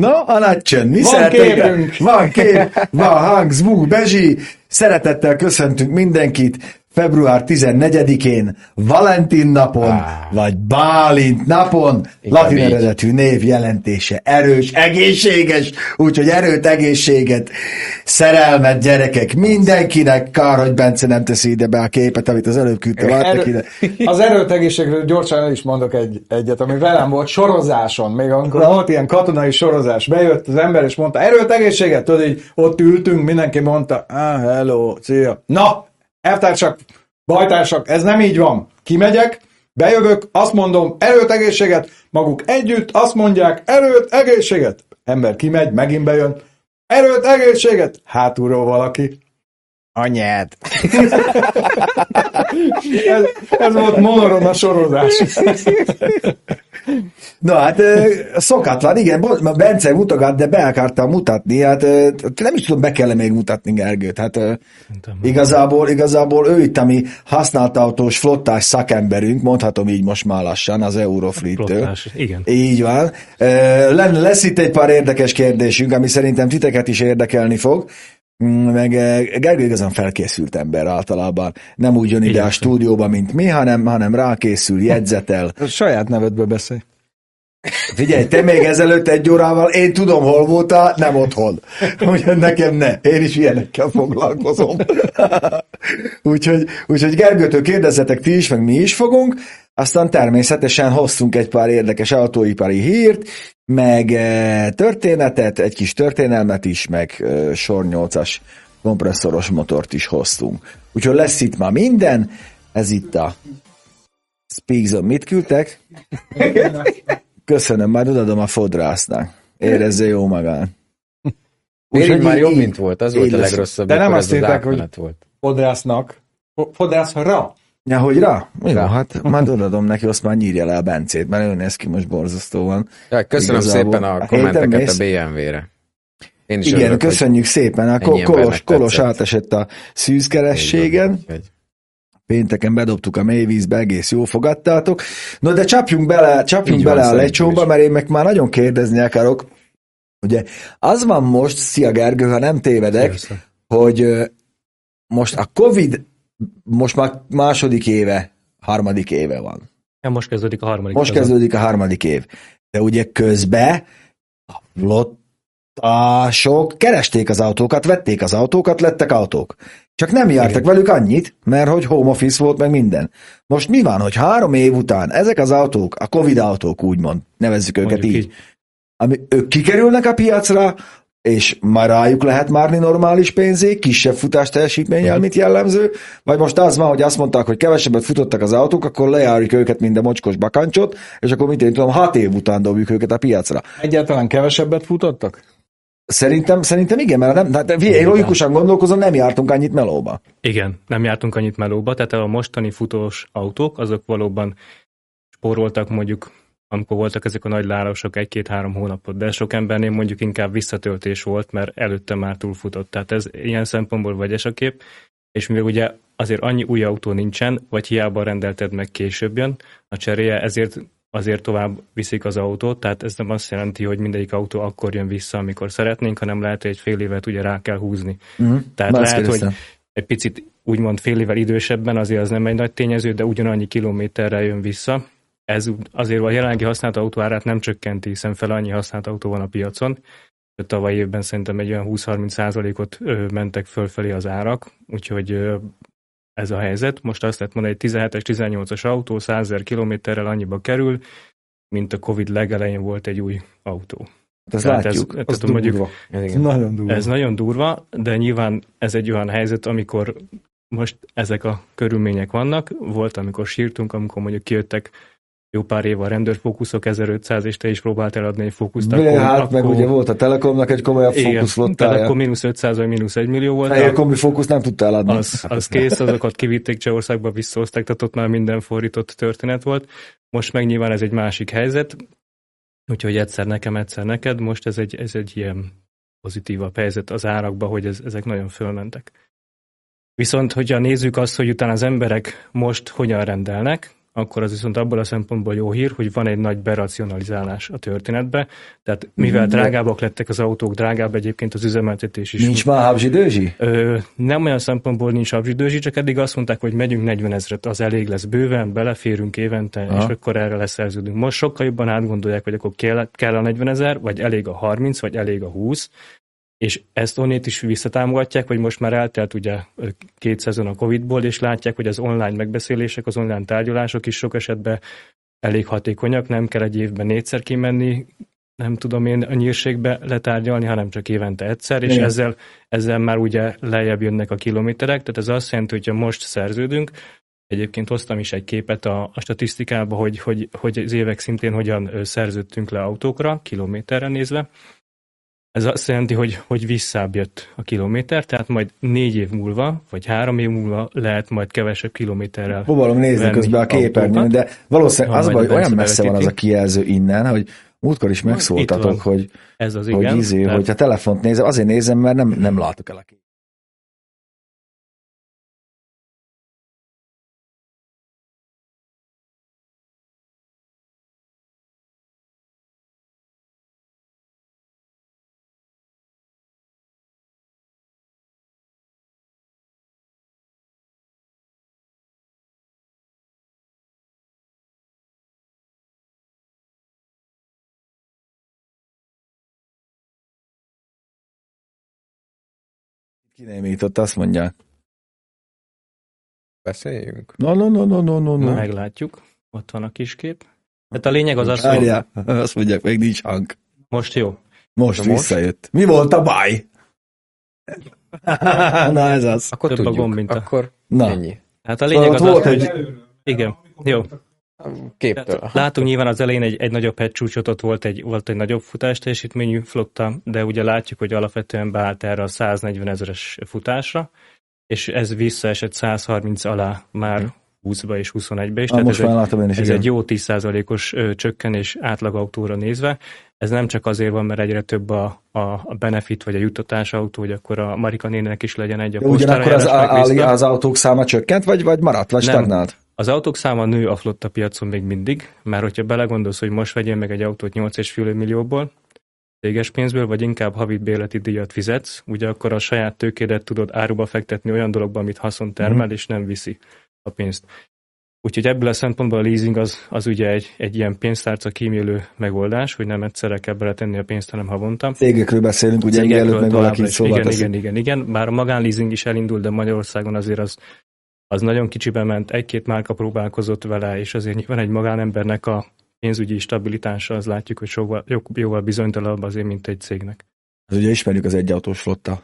Na, a nagy csönd, mi Van képünk. Van kép, van hang, zvuk, bezsi. Szeretettel köszöntünk mindenkit február 14-én, Valentin napon, Ah. vagy Bálint napon, Inkább latin így. eredetű név jelentése erős, egészséges, úgyhogy erőt, egészséget, szerelmet, gyerekek, mindenkinek, kár, hogy Bence nem teszi ide be a képet, amit az előbb küldte, vártak ide. Erő, az erőtegészségről gyorsan el is mondok egy, egyet, ami velem volt sorozáson, még amikor volt ilyen katonai sorozás, bejött az ember és mondta, erőtegészséget, tudod, így ott ültünk, mindenki mondta, ah, hello, szia. Na, eltársak, bajtársak, ez nem így van. Kimegyek, bejövök, azt mondom, erőt, egészséget, maguk együtt azt mondják, erőt, egészséget. Ember kimegy, megint bejön, erőt, egészséget, hátulról valaki. Anyád. ez, ez volt monoron a sorozás. Na hát szokatlan, igen, Bence mutogat, de be akartam mutatni, hát nem is tudom, be kell még mutatni Gergőt, hát igazából, igazából ő itt a mi használt autós flottás szakemberünk, mondhatom így most már lassan az Eurofleet-től. Igen. Így van. Lesz itt egy pár érdekes kérdésünk, ami szerintem titeket is érdekelni fog. Mm, Meg eh, Gergő igazán felkészült ember általában. Nem úgy jön ide a Igyekszem. stúdióba, mint mi, hanem, hanem rákészül, jegyzetel. A saját nevedből beszélj. Figyelj, te még ezelőtt egy órával, én tudom, hol voltál, nem otthon. Úgyhogy nekem ne. Én is ilyenekkel foglalkozom. úgyhogy, úgyhogy Gergőtől kérdezzetek ti is, meg mi is fogunk. Aztán természetesen hoztunk egy pár érdekes autóipari hírt, meg eh, történetet, egy kis történelmet is, meg eh, sor 8-as kompresszoros motort is hoztunk. Úgyhogy lesz itt ma minden, ez itt a Speakzone. Mit küldtek? Köszönöm, majd odaadom a fodrásznak. Érezze jó így Úgyhogy már így- jobb, így- mint volt? Az volt így a legrosszabb, De nem azt írták, hogy- volt. Fodrásznak. Fo- Fodrászra? Ja, hogy rá? Jó, Rá. hát majd odaadom neki, azt már nyírja le a Bencét, mert ő néz ki most borzasztóan. Ja, köszönöm Igazából szépen a a héten kommenteket a BMW-re. Én is Igen, örülök, köszönjük szépen. A kolos, kolos átesett a így van, szűzkerességen. Pénteken bedobtuk a mélyvízbe, egész jó fogadtátok. No, de csapjunk bele, csapjunk Így van, bele a lecsóba, mert én meg már nagyon kérdezni akarok. Ugye, az van most, szia Gergő, ha nem tévedek, Persze. hogy most a Covid most már második éve, harmadik éve van. Ja, most kezdődik a harmadik. Most szezon. kezdődik a harmadik év. De ugye közben a flottások keresték az autókat, vették az autókat, lettek autók. Csak nem jártak velük annyit, mert hogy home office volt meg minden. Most mi van, hogy három év után ezek az autók, a Covid autók úgymond, nevezzük őket Mondjuk így, így. ami ők kikerülnek a piacra, és már rájuk lehet márni normális pénzé, kisebb futás teljesítménnyel, mint jellemző, vagy most az van, hogy azt mondták, hogy kevesebbet futottak az autók, akkor lejárjuk őket, mint a mocskos bakancsot, és akkor mit én tudom, hat év után dobjuk őket a piacra. Egyáltalán kevesebbet futottak? Szerintem, szerintem igen, mert nem, tehát figyelj, én logikusan gondolkozom, nem jártunk annyit melóba. Igen, nem jártunk annyit melóba, tehát a mostani futós autók, azok valóban spóroltak mondjuk, amikor voltak ezek a nagy lárosok egy-két-három hónapot, de sok embernél mondjuk inkább visszatöltés volt, mert előtte már túlfutott. Tehát ez ilyen szempontból vegyes a kép, és mivel ugye azért annyi új autó nincsen, vagy hiába rendelted meg később jön a cseréje, ezért azért tovább viszik az autót, tehát ez nem azt jelenti, hogy mindegyik autó akkor jön vissza, amikor szeretnénk, hanem lehet, hogy egy fél évet ugye rá kell húzni. Uh-huh. Tehát lehet, hogy egy picit úgymond fél évvel idősebben, azért az nem egy nagy tényező, de ugyanannyi kilométerrel jön vissza. Ez azért a jelenlegi használt autó árát nem csökkenti, hiszen fel annyi használt autó van a piacon. Tavaly évben szerintem egy olyan 20-30 százalékot mentek fölfelé az árak, úgyhogy ez a helyzet. Most azt lehet mondani, hogy 17-es, 18-as autó 100 000 kilométerrel annyiba kerül, mint a Covid legelején volt egy új autó. Ezt Tehát látjuk. Ez, Az tehát mondjuk durva. Ez Ez nagyon durva. ez nagyon durva, de nyilván ez egy olyan helyzet, amikor most ezek a körülmények vannak. Volt, amikor sírtunk, amikor mondjuk kijöttek jó pár év a rendőrfókuszok 1500, és te is próbáltál adni egy fókuszt. De hát meg ugye volt a Telekomnak egy komolyabb fókuszflottája. akkor mínusz 500 vagy mínusz 1 millió volt. De kombi fókusz nem tudtál adni. Az, az kész, azokat kivitték Csehországba, visszahozták, tehát ott már minden fordított történet volt. Most meg nyilván ez egy másik helyzet, úgyhogy egyszer nekem, egyszer neked, most ez egy, ez egy ilyen pozitívabb helyzet az árakba, hogy ez, ezek nagyon fölmentek. Viszont, hogyha nézzük azt, hogy utána az emberek most hogyan rendelnek, akkor az viszont abból a szempontból jó hír, hogy van egy nagy beracionalizálás a történetbe. Tehát mivel Mhm. drágábbak lettek az autók, drágább egyébként az üzemeltetés is. Nincs már habzsidőzsi? Nem olyan szempontból nincs abzsidőzsi, csak eddig azt mondták, hogy megyünk 40 ezret, az elég lesz bőven, beleférünk évente, Aha. és akkor erre leszerződünk. Most sokkal jobban átgondolják, hogy akkor kell, kell a 40 ezer, vagy elég a 30, vagy elég a 20, és ezt onnét is visszatámogatják, hogy most már eltelt ugye két szezon a Covid-ból, és látják, hogy az online megbeszélések, az online tárgyalások is sok esetben elég hatékonyak, nem kell egy évben négyszer kimenni, nem tudom én a nyírségbe letárgyalni, hanem csak évente egyszer, és Igen. ezzel, ezzel már ugye lejjebb jönnek a kilométerek, tehát ez azt jelenti, hogyha most szerződünk, Egyébként hoztam is egy képet a, a statisztikába, hogy, hogy, hogy az évek szintén hogyan szerződtünk le autókra, kilométerre nézve. Ez azt jelenti, hogy, hogy visszább jött a kilométer, tehát majd négy év múlva, vagy három év múlva lehet majd kevesebb kilométerrel. Próbálom nézni közben a képernyőn, de valószínűleg az a baj, a olyan messze van az a kijelző innen, hogy múltkor is megszóltatok, hogy, Ez az hogy, igen. izé, tehát- hogyha telefont nézem, azért nézem, mert nem, nem látok el a képet. Kinémított, azt mondják. Beszéljünk. No, no, no, no, no, no, no. Meglátjuk. Ott van a kis kép. Tehát a lényeg az az, hogy Várjál, azt mondják, még nincs hang. most jó. Most most? visszajött. Mi volt a baj? Na ez az. Akkor Több a tudjuk. gomb, mint a- Akkor Na, ennyi. Hát a Szóval lényeg ott az volt az, egy- hogy... Igen, jó. Képtől. Tehát látunk nyilván az elején egy, egy nagyobb hegycsúcsot, ott volt egy, volt egy nagyobb futás teljesítményű flotta, de ugye látjuk, hogy alapvetően beállt erre a 140 ezeres futásra, és ez visszaesett 130 alá már 20-ba és 21-be is. ah, most ez, már egy, látom én is, ez igen. egy jó 10%-os ö, csökkenés átlagautóra nézve. Ez nem csak azért van, mert egyre több a, a, a benefit vagy a juttatás autó, hogy akkor a Marika nénének is legyen egy a De Ugyanakkor az, a, az autók száma csökkent, vagy, vagy maradt, vagy Nem. stagnált? Az autók száma nő a flotta piacon még mindig, már hogyha belegondolsz, hogy most vegyél meg egy autót 8,5 millióból, céges pénzből, vagy inkább havi bérleti díjat fizetsz, ugye akkor a saját tőkédet tudod áruba fektetni olyan dologba, amit haszon termel, Mhm. és nem viszi a pénzt. Úgyhogy ebből a szempontból a leasing az, az ugye egy, egy ilyen pénztárca kímélő megoldás, hogy nem egyszerre kell beletenni a pénzt, hanem havonta. Cégekről beszélünk, ugye mielőtt meg valaki szóval igen, igen, igen, igen. Bár a magánleasing is elindult, de Magyarországon azért az, az nagyon kicsibe ment, egy-két márka próbálkozott vele, és azért nyilván egy magánembernek a pénzügyi stabilitása, az látjuk, hogy sokkal, jó- jóval bizonytalanabb azért, mint egy cégnek. Az ugye ismerjük az egyautós flotta.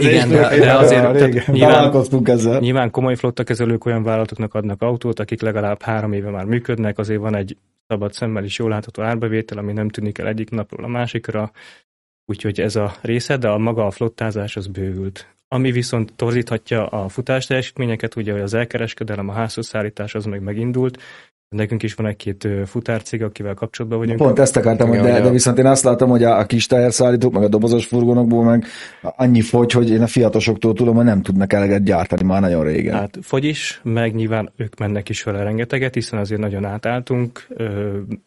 Igen, de, de azért régen. nyilván, Találkoztunk ezzel. nyilván komoly flottakezelők olyan vállalatoknak adnak autót, akik legalább három éve már működnek, azért van egy szabad szemmel is jól látható árbevétel, ami nem tűnik el egyik napról a másikra, úgyhogy ez a része, de a maga a flottázás az bővült. Ami viszont torzíthatja a futás teljesítményeket, ugye hogy az elkereskedelem, a házhoz szállítás az meg megindult, Nekünk is van egy-két futárcég, akivel kapcsolatban vagyunk. Pont ezt akartam, hogy de, de viszont én azt látom, hogy a, a kis teherszállítók, meg a dobozos furgonokból meg annyi fogy, hogy én a fiatosoktól tudom, hogy nem tudnak eleget gyártani már nagyon régen. Hát fogy is, meg nyilván ők mennek is vele rengeteget, hiszen azért nagyon átálltunk,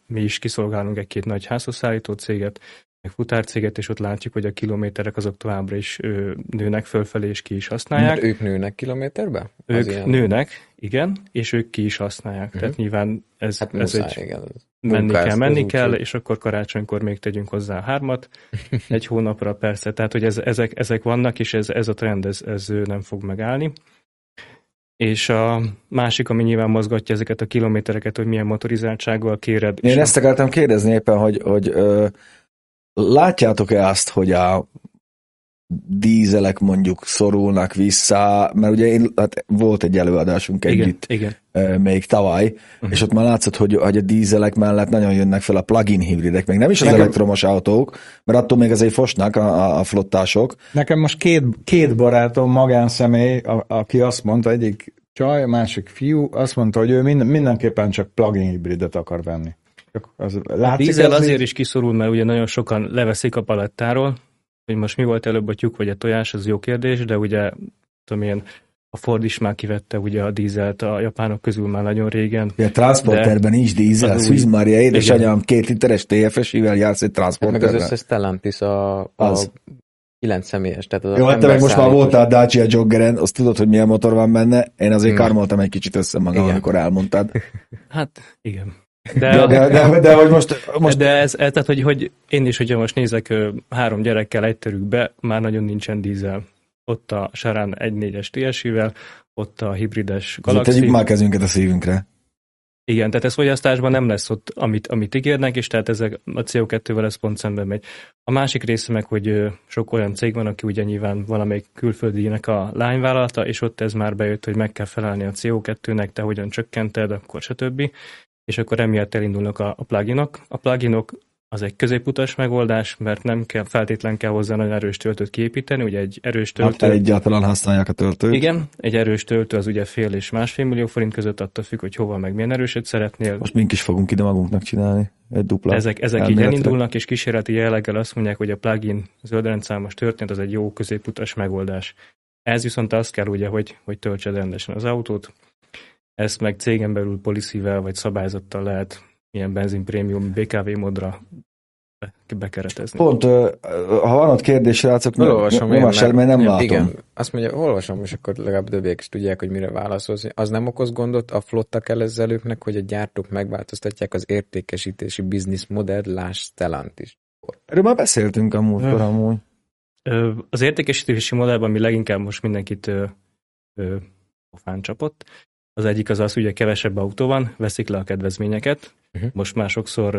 mi is kiszolgálunk egy-két nagy házhozszállító céget, meg futárcéget, és ott látjuk, hogy a kilométerek azok továbbra is ö, nőnek fölfelé, és ki is használják. Mert ők nőnek kilométerbe? Az Ők ilyen- nőnek, igen, és ők ki is használják. Uh-huh. Tehát nyilván ez, Hát ez muszáj, egy igen. menni kell, menni kell, és akkor karácsonykor még tegyünk hozzá hármat, egy hónapra persze, tehát hogy ez, ezek, ezek vannak, és ez, ez a trend, ez, ez nem fog megállni. És a másik, ami nyilván mozgatja ezeket a kilométereket, hogy milyen motorizáltsággal kéred. Én ezt akartam kérdezni éppen, hogy, hogy ö, látjátok-e azt, hogy a dízelek mondjuk szorulnak vissza, mert ugye én, hát volt egy előadásunk igen, együtt igen. még tavaly, Mhm. és ott már látszott, hogy, hogy a dízelek mellett nagyon jönnek fel a plug-in hibridek, meg nem is az Nekem- elektromos autók, mert attól még azért fosnak a, a, a flottások. Nekem most két, két barátom, magánszemély, a, aki azt mondta, egyik csaj, a másik fiú, azt mondta, hogy ő minden, mindenképpen csak plug-in hibridet akar venni. Csak Az, A dízel ez azért is kiszorul, mert ugye nagyon sokan leveszik a palettáról, hogy most mi volt előbb a tyúk vagy a tojás, az jó kérdés, de ugye tudom én, a Ford is már kivette ugye a dízelt a japánok közül már nagyon régen. Ja, transporterben nincs dízel, új- Maria, édesanyám, Igen. két literes TFS-ivel jársz egy Hát Meg az transporterben. összes Stellantis a, a Az. 9 személyes. Tehát az Jó, hát te meg most már voltál Dacia Joggeren, azt tudod, hogy milyen motor van benne, én azért Hmm. karmoltam egy kicsit össze magam, Igen. amikor elmondtad. Hát igen. De, de, de, de hogy most, Most, de ez, ez, tehát, hogy, hogy én is, hogyha most nézek három gyerekkel egy törükbe, már nagyon nincsen dízel. Ott a Sarán 1.4-es TSI-vel, ott a hibrides Galaxy. tegyük már kezünket a szívünkre. Igen, tehát ez fogyasztásban nem lesz ott, amit, amit ígérnek, és tehát ezek a CO2-vel ez pont szemben megy. A másik része meg, hogy sok olyan cég van, aki ugye nyilván valamelyik külföldinek a lányvállalata, és ott ez már bejött, hogy meg kell felelni a CO2-nek, te hogyan csökkented, akkor stb. És akkor emiatt elindulnak a, a pluginok. A pluginok az egy középutas megoldás, mert nem kell, feltétlen kell hozzá nagyon erős töltőt kiépíteni, ugye egy erős Hát töltő... egyáltalán használják a töltőt. Igen, egy erős töltő az ugye fél és másfél millió forint között attól függ, hogy hova meg milyen erőset szeretnél. Most mink is fogunk ide magunknak csinálni. Egy dupla. Ezek, ezek így elméletre. elindulnak, és kísérleti jelleggel azt mondják, hogy a plugin zöldrendszámos történet az egy jó középutas megoldás. Ez viszont az kell ugye, hogy, hogy töltsed rendesen az autót. Ezt meg cégen belül policyvel vagy szabályzattal lehet ilyen benzin prémium BKV módra be- bekeretezni. Pont, ha van ott kérdés, srácok, Felolvasom én, el, mert nem ja, látom. Igen, azt mondja, olvasom, és akkor legalább többiek is tudják, hogy mire válaszolsz. Az nem okoz gondot a flotta kezelőknek, hogy a gyártók megváltoztatják az értékesítési bizniszmodellt, láss Stellantis. Erről már beszéltünk a múltkor Ö. amúgy. Ö, Az értékesítési modellben, ami leginkább most mindenkit ö, ö, pofán csapott, az egyik az az, hogy kevesebb autó van, veszik le a kedvezményeket. Mhm. Most már sokszor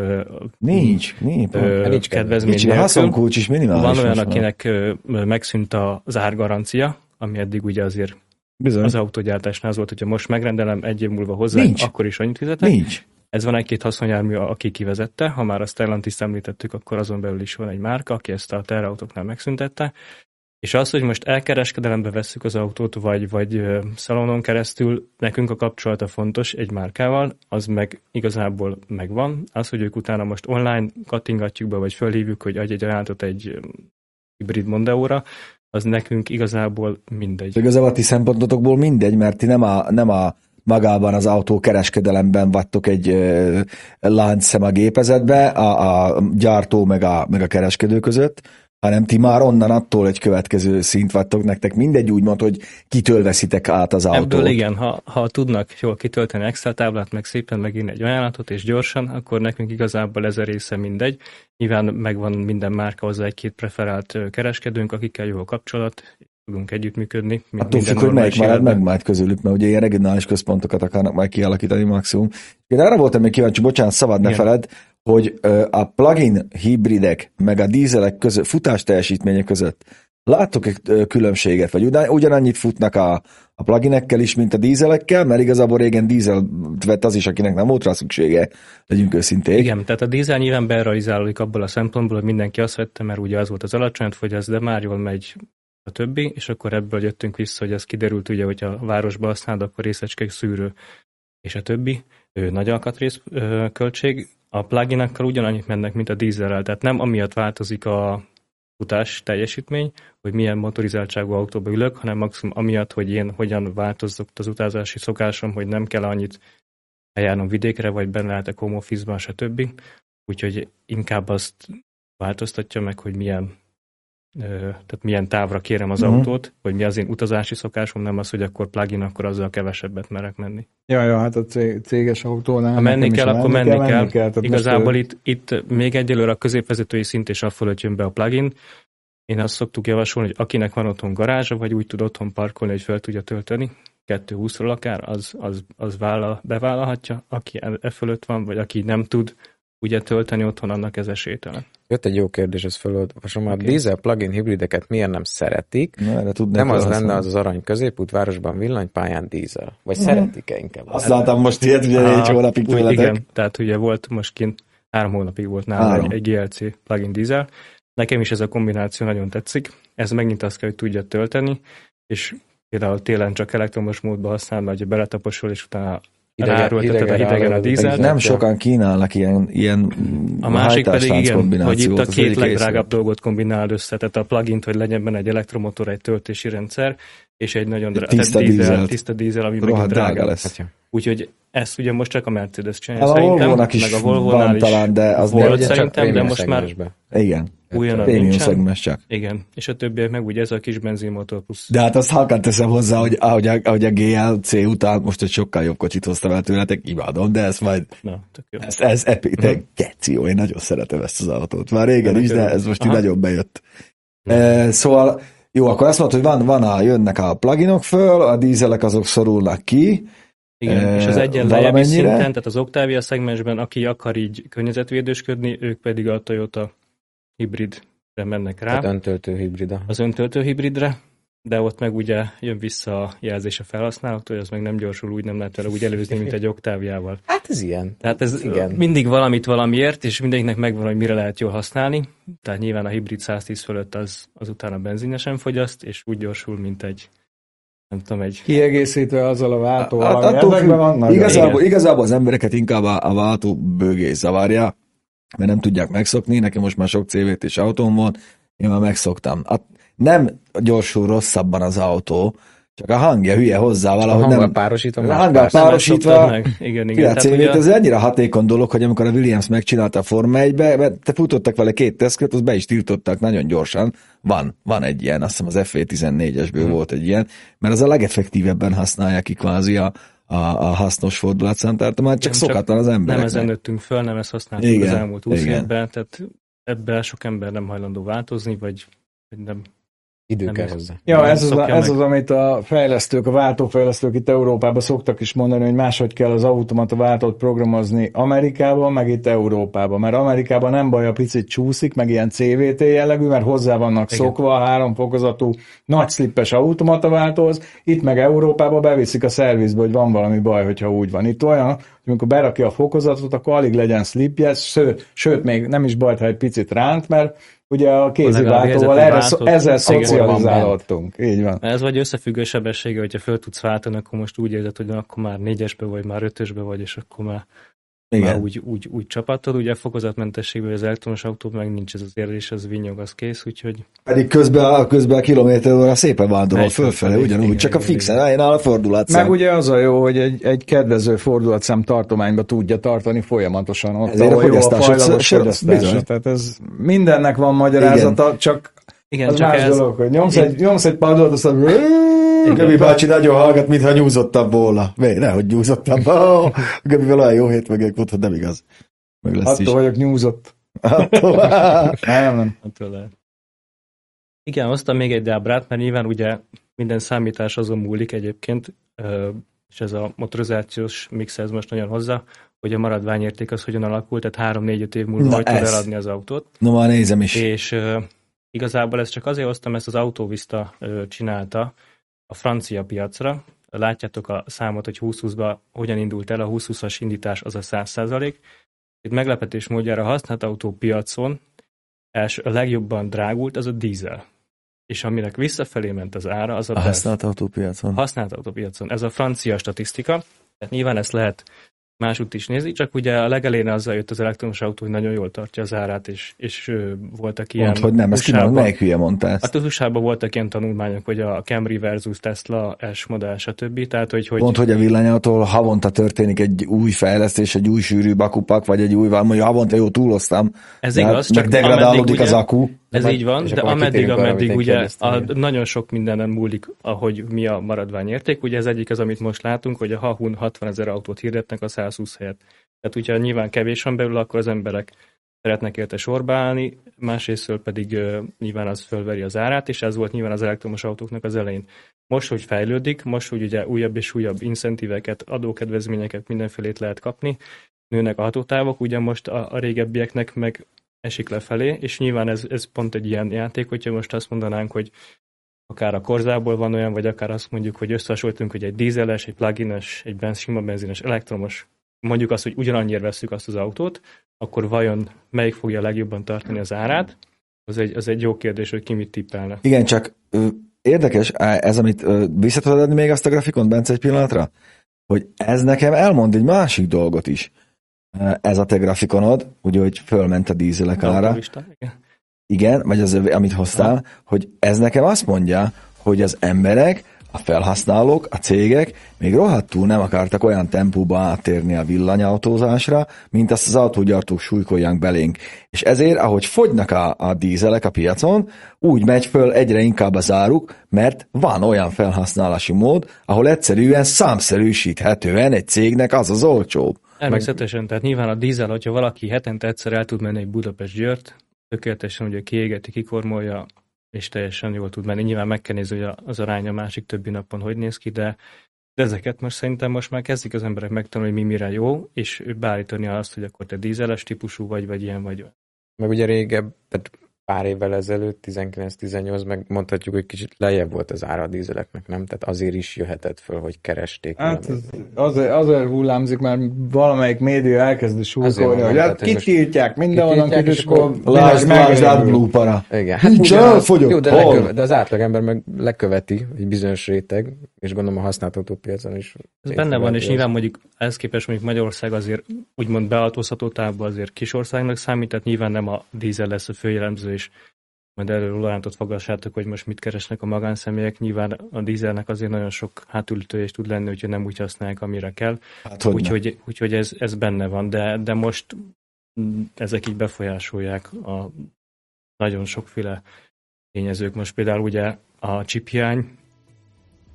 Nincs, nincs. ö, nincs kedvezmény Nincs, a haszonkulcs is minimális. Van olyan, akinek ö, megszűnt az árgarancia, ami eddig ugye azért Bizony. az autógyártásnál az volt, hogyha most megrendelem egy év múlva hozzá, Nincs. akkor is annyit fizetek. Nincs. Ez van egy-két haszonjármű, aki kivezette, ha már a Stellantis említettük, akkor azon belül is van egy márka, aki ezt a terautóknál megszüntette. És az, hogy most elkereskedelembe vesszük az autót, vagy, vagy szalonon keresztül, nekünk a kapcsolata fontos egy márkával, az meg igazából megvan. Az, hogy ők utána most online kattingatjuk be, vagy fölhívjuk, hogy adj egy ajánlatot egy hibrid Mondeóra, az nekünk igazából mindegy. Igazából a ti szempontotokból mindegy, mert ti nem a, nem a magában az autó kereskedelemben vagytok egy láncszem a gépezetbe, a, a gyártó meg a, meg a kereskedő között, hanem ti már onnan attól egy következő szint vagytok, nektek mindegy úgymond, hogy kitől veszitek át az autót. Ebből igen, ha, ha tudnak jól kitölteni Excel táblát, meg szépen megírni egy ajánlatot, és gyorsan, akkor nekünk igazából ez a része mindegy. Nyilván megvan minden márka hozzá egy-két preferált kereskedőnk, akikkel jó a kapcsolat, tudunk együttműködni. Attól függ, hogy melyik marad meg majd közülük, mert ugye ilyen regionális központokat akarnak majd kialakítani maximum. Én arra voltam még kíváncsi, bocsánat, szabad ne Igen. feled, hogy a plug-in hibridek meg a dízelek között, futás teljesítmények között láttok egy különbséget, vagy ugyan, ugyanannyit futnak a, a pluginekkel is, mint a dízelekkel, mert igazából régen dízel vett az is, akinek nem volt rá szüksége, legyünk őszinték. Igen, tehát a dízel nyilván berealizálódik abból a szempontból, hogy mindenki azt vette, mert ugye az volt az alacsony fogyaszt, de már jól megy a többi, és akkor ebből jöttünk vissza, hogy ez kiderült ugye, hogy a városba használod, akkor részecske szűrő, és a többi, ő, nagy alkatrész költség. A pluginakkal ugyanannyit mennek, mint a dízelrel, tehát nem amiatt változik a futás teljesítmény, hogy milyen motorizáltságú autóba ülök, hanem maximum amiatt, hogy én hogyan változott az utazási szokásom, hogy nem kell annyit eljárnom vidékre, vagy benne lehetek home office-ban, stb. Úgyhogy inkább azt változtatja meg, hogy milyen tehát milyen távra kérem az Mhm. autót, hogy mi az én utazási szokásom, nem az, hogy akkor plugin, akkor azzal kevesebbet merek menni. Ja, ja, hát a cég- céges autónál. Ha menni kell, akkor menni kell. tehát most, Igazából ö, itt, itt még egyelőre a középvezetői szint és a fölött jön be a plugin. Én azt szoktuk javasolni, hogy akinek van otthon garázsa, vagy úgy tud otthon parkolni, hogy fel tudja tölteni, 220-ról akár, az, az, az vállal, bevállalhatja. Aki e, e fölött van, vagy aki nem tud ugye tölteni otthon, annak ez esélytelen. Jött egy jó kérdés, ez felolvasom. A Oké. dízel plug-in hibrideket miért nem szeretik? Na, tudnék Nem az válaszolni. lenne az az arany középút, városban villanypályán dízel. Vagy Mhm. szeretik-e inkább? Azt láttam most ilyet, ugye négy Á, hónapig úgy, tőletek. Igen, tehát ugye volt most kint, három hónapig volt nálam Három. egy, egy GLC plugin diesel. Nekem is ez a kombináció nagyon tetszik. Ez megint azt kell, hogy tudja tölteni, és például télen csak elektromos módban használom, hogy beletaposol, és utána Idegen- ráerőlteted a idegen hidegen a dízelt. Nem sokan kínálnak ilyen, ilyen A másik pedig igen, hogy itt a két legdrágább dolgot kombinálod össze, tehát a plugin hogy legyen benne egy elektromotor, egy töltési rendszer, és egy nagyon drága, tiszta dízel, tiszta dízel, ami Rohadt megint drága drága lesz. lesz. Hát, Úgyhogy ezt ugye most csak a Mercedes csinálja A szerintem, Volvo-nak is meg a van Volvo-nál is talán, de az volt nem- szerintem, de most már. Igen. újonnan Prémium szegmens csak. Igen, és a többiek meg ugye ez a kis benzinmotor plusz. De hát azt halkan teszem hozzá, hogy ahogy a, ahogy a GLC után most egy sokkal jobb kocsit hoztam el tőletek, imádom, de ez majd, Na, tök jó. ez, ez epic, de geci jó, én nagyon szeretem ezt az autót. Már régen is, de ez most így nagyon bejött. E, szóval, jó, akkor azt mondod, hogy van, van a, jönnek a pluginok föl, a dízelek azok szorulnak ki, Igen, és az egyen lejjebbi szinten, tehát az Octavia szegmensben, aki akar így környezetvédősködni, ők pedig a Toyota hibridre mennek rá, Tehát öntöltő hibrida. az öntöltő hibridre, de ott meg ugye jön vissza a jelzés a felhasználóktól, hogy az meg nem gyorsul, úgy nem lehet vele úgy előzni, mint egy Octaviával. Hát ez ilyen. Tehát ez Igen. Mindig valamit valamiért, és mindegyiknek megvan, hogy mire lehet jól használni. Tehát nyilván a hibrid 110 fölött az, az utána benzinesen fogyaszt, és úgy gyorsul, mint egy nem tudom, egy Kiegészítve azzal a váltóval, Hát attól vannak. igazából, igen. igazából az embereket inkább a, a váltó bőgés zavarja, mert nem tudják megszokni, nekem most már sok CV-t és autóm van, én már megszoktam. A, nem gyorsul rosszabban az autó, csak a hangja hülye hozzá A valahogy hanggal nem... párosítom. A hanggal párosítva, meg. Igen, igen. Tehát CV-t, ugye- ez ennyire hatékony dolog, hogy amikor a Williams megcsinálta a Forma 1-be, mert te futottak vele két tesztkört, az be is tiltottak nagyon gyorsan. Van, van egy ilyen, azt hiszem az FV14-esből Hmm. volt egy ilyen, mert az a legeffektívebben használják ki kvázi a, a, a hasznos fordulatszámtartományt, csak Nem, csak szokatlan az nem embereknek. ezen nőttünk föl, nem ezt használtuk Igen, az elmúlt 20 igen. évben, tehát ebben sok ember nem hajlandó változni, vagy vagy nem. Idő kell ez- hozzá. Ja, Nem ez az, szokja ez meg. az, amit a fejlesztők, a váltófejlesztők itt Európában szoktak is mondani, hogy máshogy kell az automata váltót programozni Amerikában, meg itt Európában. Mert Amerikában nem baj, a picit csúszik, meg ilyen CVT jellegű, mert hozzá vannak Igen. szokva a háromfokozatú nagy slippes automata váltóhoz. Itt meg Európában beviszik a szervizbe, hogy van valami baj, hogyha úgy van. Itt olyan, hogy amikor berakja a fokozatot, akkor alig legyen slipje, sőt, sőt, még nem is baj, ha egy picit ránt, mert ugye a kéziváltóval erre, hogy ezzel váltott. szocializálódtunk. Így van. Ez vagy összefüggő sebessége, hogyha föl tudsz váltani, akkor most úgy érzed, hogy akkor már négyesbe vagy, már ötösbe vagy, és akkor már, már Igen. úgy, úgy, úgy csapatod. Ugye a fokozatmentességben az elektromos autó meg nincs ez az érzés, az vinyog, az kész, úgyhogy Pedig közben a, közben a kilométer óra szépen vándorol fölfele, fölfelé, ugyanúgy, igen, csak a igen, fixen igen. álljon a fordulatszám. Meg ugye az a jó, hogy egy, egy kedvező fordulatszám tartományba tudja tartani folyamatosan ott, Ezért a ahol jó a fogyasztás, fajlagos fogyasztása. Tehát ez mindennek van magyarázata, csak igen, az csak más ez, dolog, hogy nyomsz egy, nyomsz egy padot, aztán Göbi bácsi nagyon hallgat, mintha nyúzottam volna. Vé, nehogy nyúzottam. Oh, Göbivel olyan jó hétvégék volt, hogy nem igaz. Meg lesz is. attól vagyok nyúzott. Attól. Nem, nem. Attól lehet. Igen, hoztam még egy ábrát, mert nyilván ugye minden számítás azon múlik egyébként, és ez a motorizációs mix ez most nagyon hozza, hogy a maradványérték az hogyan alakul, tehát 3-4-5 év múlva Na hogy tud ez. eladni az autót. No, már nézem is. És igazából ezt csak azért hoztam, ezt az Autovista ö, csinálta a francia piacra. Látjátok a számot, hogy 2020-ban hogyan indult el, a 2020-as indítás az a 100%. Itt meglepetés módjára a használt autó piacon első, a legjobban drágult az a dízel. És aminek visszafelé ment az ára, az a A használt autópiacon. használt autópiacon. Ez a francia statisztika, tehát nyilván ezt lehet másút is nézni, csak ugye a legelején azzal jött az elektromos autó, hogy nagyon jól tartja az árát, és, és voltak ilyen... Mondd, hogy nem, ezt USA-ban- melyik hülye mondta ezt? Hát az USA-ban voltak ilyen tanulmányok, hogy a Camry versus Tesla, S modell, stb. Tehát, hogy, hogy Pont, hogy a villanyautól havonta történik egy új fejlesztés, egy új sűrű bakupak, vagy egy új, mondjuk havonta jó túloztam. ez de igaz, csak degradálódik ameddig az ugye, akku. Ez majd- így van, de ameddig, ameddig ugye a, nagyon sok mindenen múlik, ahogy mi a maradványérték. Ugye ez egyik az, amit most látunk, hogy a Hahun 60 ezer autót hirdetnek a 120 helyet. Tehát, hogyha nyilván kevés van belőle, akkor az emberek szeretnek érte sorba állni, másrésztől pedig uh, nyilván az fölveri az árát, és ez volt nyilván az elektromos autóknak az elején. Most, hogy fejlődik, most, hogy ugye újabb és újabb incentíveket, adókedvezményeket, mindenfélét lehet kapni, nőnek a hatótávok, ugye most a, a régebbieknek meg esik lefelé, és nyilván ez, ez pont egy ilyen játék, hogyha most azt mondanánk, hogy akár a korzából van olyan, vagy akár azt mondjuk, hogy összehasonlítunk, hogy egy dízeles, egy plugines, egy benz, sima benzines, elektromos, mondjuk azt, hogy ugyanannyira vesszük azt az autót, akkor vajon melyik fogja legjobban tartani az árát? Az egy, az egy jó kérdés, hogy ki mit tippelne. Igen, csak érdekes, ez, amit vissza még azt a grafikont, Bence, egy pillanatra? Hogy ez nekem elmond egy másik dolgot is. Ö, Ez a te grafikonod, ugye, hogy fölment a dízelek ára. Igen, vagy az, amit hoztál, hogy ez nekem azt mondja, hogy az emberek a felhasználók, a cégek még rohadtul nem akartak olyan tempóba áttérni a villanyautózásra, mint azt az autógyártók súlykolják belénk. És ezért, ahogy fogynak a, a dízelek a piacon, úgy megy föl egyre inkább az áruk, mert van olyan felhasználási mód, ahol egyszerűen számszerűsíthetően egy cégnek az az olcsóbb. Természetesen, tehát nyilván a dízel, hogyha valaki hetente egyszer el tud menni egy Budapest-Győrt, tökéletesen ugye kiégeti, kikormolja, és teljesen jól tud menni. Nyilván meg kell nézni, hogy az arány a másik többi napon hogy néz ki, de, de ezeket most szerintem most már kezdik az emberek megtanulni, hogy mi mire jó, és beállítani azt, hogy akkor te dízeles típusú vagy, vagy ilyen vagy. Meg ugye régebb, tehát pár évvel ezelőtt, 19-18, meg mondhatjuk, hogy kicsit lejjebb volt az ára a dízeleknek, nem? Tehát azért is jöhetett föl, hogy keresték. Hát az, azért, azért hullámzik, mert valamelyik média elkezdi súlykolni, hogy hát kitiltják, mindenhonnan kitiltják, lásd, lásd át blúpara. Igen, hát Nincs elfogyott, jó, de, hol? leköve, de az átlagember meg leköveti egy bizonyos réteg, és gondolom a használt autópiacon is. Ez benne van, és nyilván mondjuk ehhez képest mondjuk Magyarország azért úgymond beautózható távban azért kisországnak számít, tehát nyilván nem a dízel lesz a főjellemző, és majd erről Lorántot fogassátok, hogy most mit keresnek a magánszemélyek. Nyilván a dízelnek azért nagyon sok hátulütője is tud lenni, hogyha nem úgy használják, amire kell. Hát, hogy Úgyhogy, úgyhogy ez, ez benne van, de, de most ezek így befolyásolják a nagyon sokféle tényezők. Most például ugye a csiphiány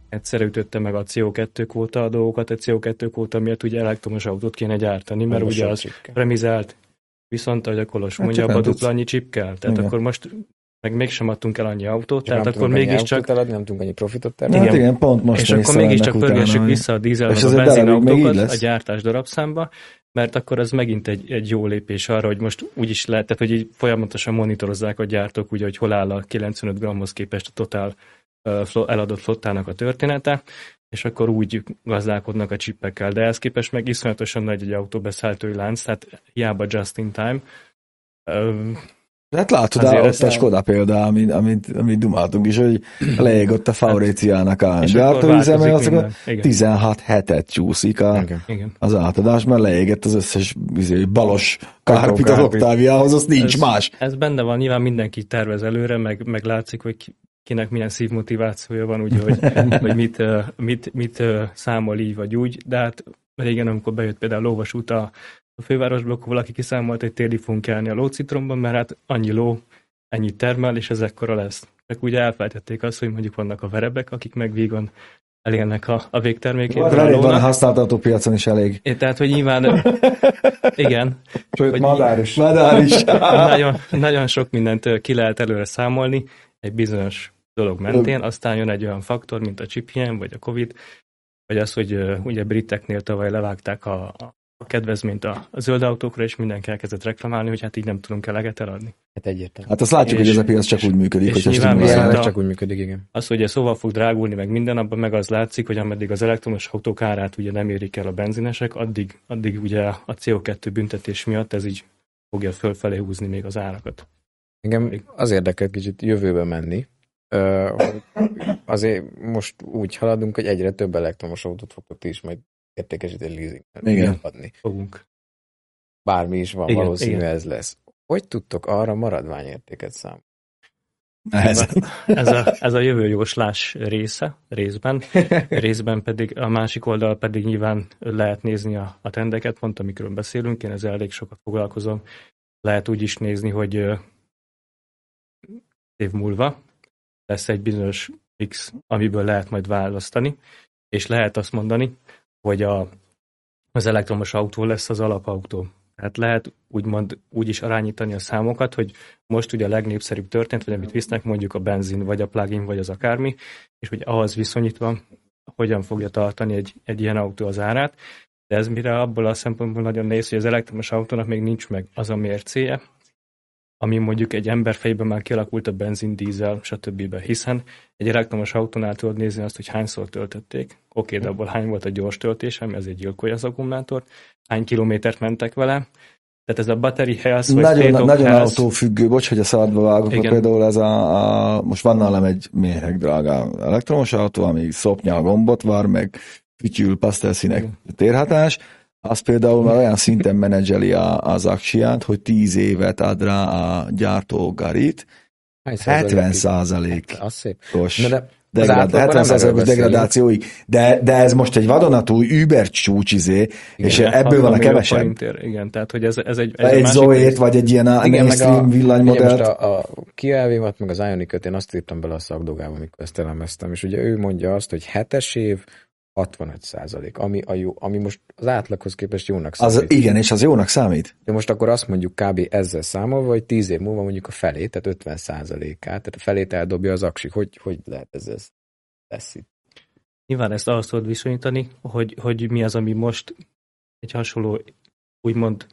egyszer ütötte meg a CO2 kvóta a dolgokat, a CO2 kvóta miatt ugye elektromos autót kéne gyártani, mert ugye az premizált, viszont ahogy a Kolos Hát mondja, abba tudsz. dupla annyi csip kell. Tehát Igen. akkor most meg mégsem adtunk el annyi autót, tehát nem akkor mégiscsak eladni, nem tudunk annyi profitot Hát termelni. igen, igen, pont most és akkor mégiscsak pörgessük vissza a dízel a benzinautókat a gyártás darabszámba, mert akkor az megint egy, egy jó lépés arra, hogy most úgy is lehet, tehát hogy így folyamatosan monitorozzák a gyártók, ugye, hogy hol áll a 95 grammhoz képest a totál eladott flottának a története, és akkor úgy gazdálkodnak a csippekkel. De ehhez képest meg iszonyatosan nagy egy autóbeszállítói lánc, tehát hiába just in time. Hát látod, Azért ott a Skoda példa, amit, amit, amit dumáltunk is, hogy leégott a Fauréciának a gyártóüzeme, az akkor minden. Igen, 16 hetet csúszik a, Igen. az átadás, mert leégett az összes izé, balos kárpit az oktáviához, az nincs Ez- más. Ez benne van, nyilván mindenki tervez előre, meg, meg látszik, hogy kinek milyen szívmotivációja van, ugye, hogy, hogy mit, mit, mit számol így vagy úgy, de hát régen, amikor bejött például a lóvasút a, a fővárosba, akkor valaki kiszámolt, hogy télig fogunk kelni a lócitromban, mert hát annyi ló, ennyit termel, és ez ekkora lesz. Csak ugye elfelejtették azt, hogy mondjuk vannak a verebek, akik meg vígan elélnek a, a végtermékét. Akkor elég van a használt autópiacon is elég. É, Tehát, hogy nyilván, igen, Sőt, madár is. Madár is. nagyon, nagyon sok mindent ki lehet előre számolni egy bizonyos dolog mentén, aztán jön egy olyan faktor, mint a chiphiány, vagy a Covid, vagy az, hogy ugye briteknél tavaly levágták a, a kedvezményt a, a zöld autókra, és mindenki elkezdett reklamálni, hogy hát így nem tudunk eleget eladni. Hát egyértelmű. Hát azt látjuk, És- hogy ez a piac csak úgy működik, és hogyha nyilván viszont a- csak úgy működik, igen. Az, hogy ez szóval fog drágulni, meg minden, abban meg az látszik, hogy ameddig az elektromos autók árát ugye nem érik el a benzinesek, addig, addig ugye a CO2 büntetés miatt ez így fogja fölfelé húzni még az árakat. Engem az érdekel kicsit jövőbe menni. Hogy azért most úgy haladunk, hogy egyre több elektromos autót fogtok ti is majd értékesíteni leasing Igen. adni. Fogunk. Bármi is van, Igen, valószínű igen. ez lesz. Hogy tudtok arra maradványértéket számolni? Nehezen. Ez a, ez a jövő jóslás része, részben. Részben pedig a másik oldal pedig nyilván lehet nézni a, a trendeket, pont amikről beszélünk, én ezzel elég sokat foglalkozom. Lehet úgy is nézni, hogy év múlva lesz egy bizonyos X, amiből lehet majd választani, és lehet azt mondani, hogy a, az elektromos autó lesz az alapautó. Tehát lehet úgymond úgy is arányítani a számokat, hogy most ugye a legnépszerűbb történt, vagy amit visznek mondjuk a benzin, vagy a plugin, vagy az akármi, és hogy ahhoz viszonyítva hogyan fogja tartani egy, egy ilyen autó az árát. De ez mire abból a szempontból nagyon néz, hogy az elektromos autónak még nincs meg az a mércéje, ami mondjuk egy ember fejében már kialakult a benzin, dízel, stb. Hiszen egy elektromos autónál tudod nézni azt, hogy hányszor töltötték. Oké, de abból hány volt a gyors töltés, ami azért gyilkolja az akkumulátort, hány kilométert mentek vele. Tehát ez a battery health, vagy Nagyon, of nagyon health, autófüggő, bocs, hogy a szabadba vágok, Igen. például ez a, a, most van nálam egy méhek drága elektromos autó, ami szopnya a gombot var, meg fütyül pasztelszínek térhatás, az például már olyan szinten menedzseli a, az aksiát, hogy 10 évet ad rá a gyártó garit, Hány 70 százalékig? százalékos. Az szép. De, Na de degrad, átlagban nem 70%-os erről beszélünk. degradációig, de, de ez most egy vadonatúj Uber csúcsizé, és Igen, ebből van a 60 millió kevesebb. forintért, Igen, tehát hogy ez, ez egy, ez Egy, Zoe-t, vagy egy ilyen a Igen, a, mainstream ugye villanymodellt. most a, a Kia meg az Ioniq-öt én azt írtam bele a szakdogába, amikor ezt elemeztem, és ugye ő mondja azt, hogy hetes év, 65 százalék, ami, a jó, ami most az átlaghoz képest jónak Az, számít. igen, és az jónak számít. De most akkor azt mondjuk kb. ezzel számolva, hogy 10 év múlva mondjuk a felét, tehát 50 százalékát, tehát a felét eldobja az aksi. Hogy, hogy lehet ez, ez lesz itt? Nyilván ezt ahhoz tudod viszonyítani, hogy, hogy mi az, ami most egy hasonló, úgymond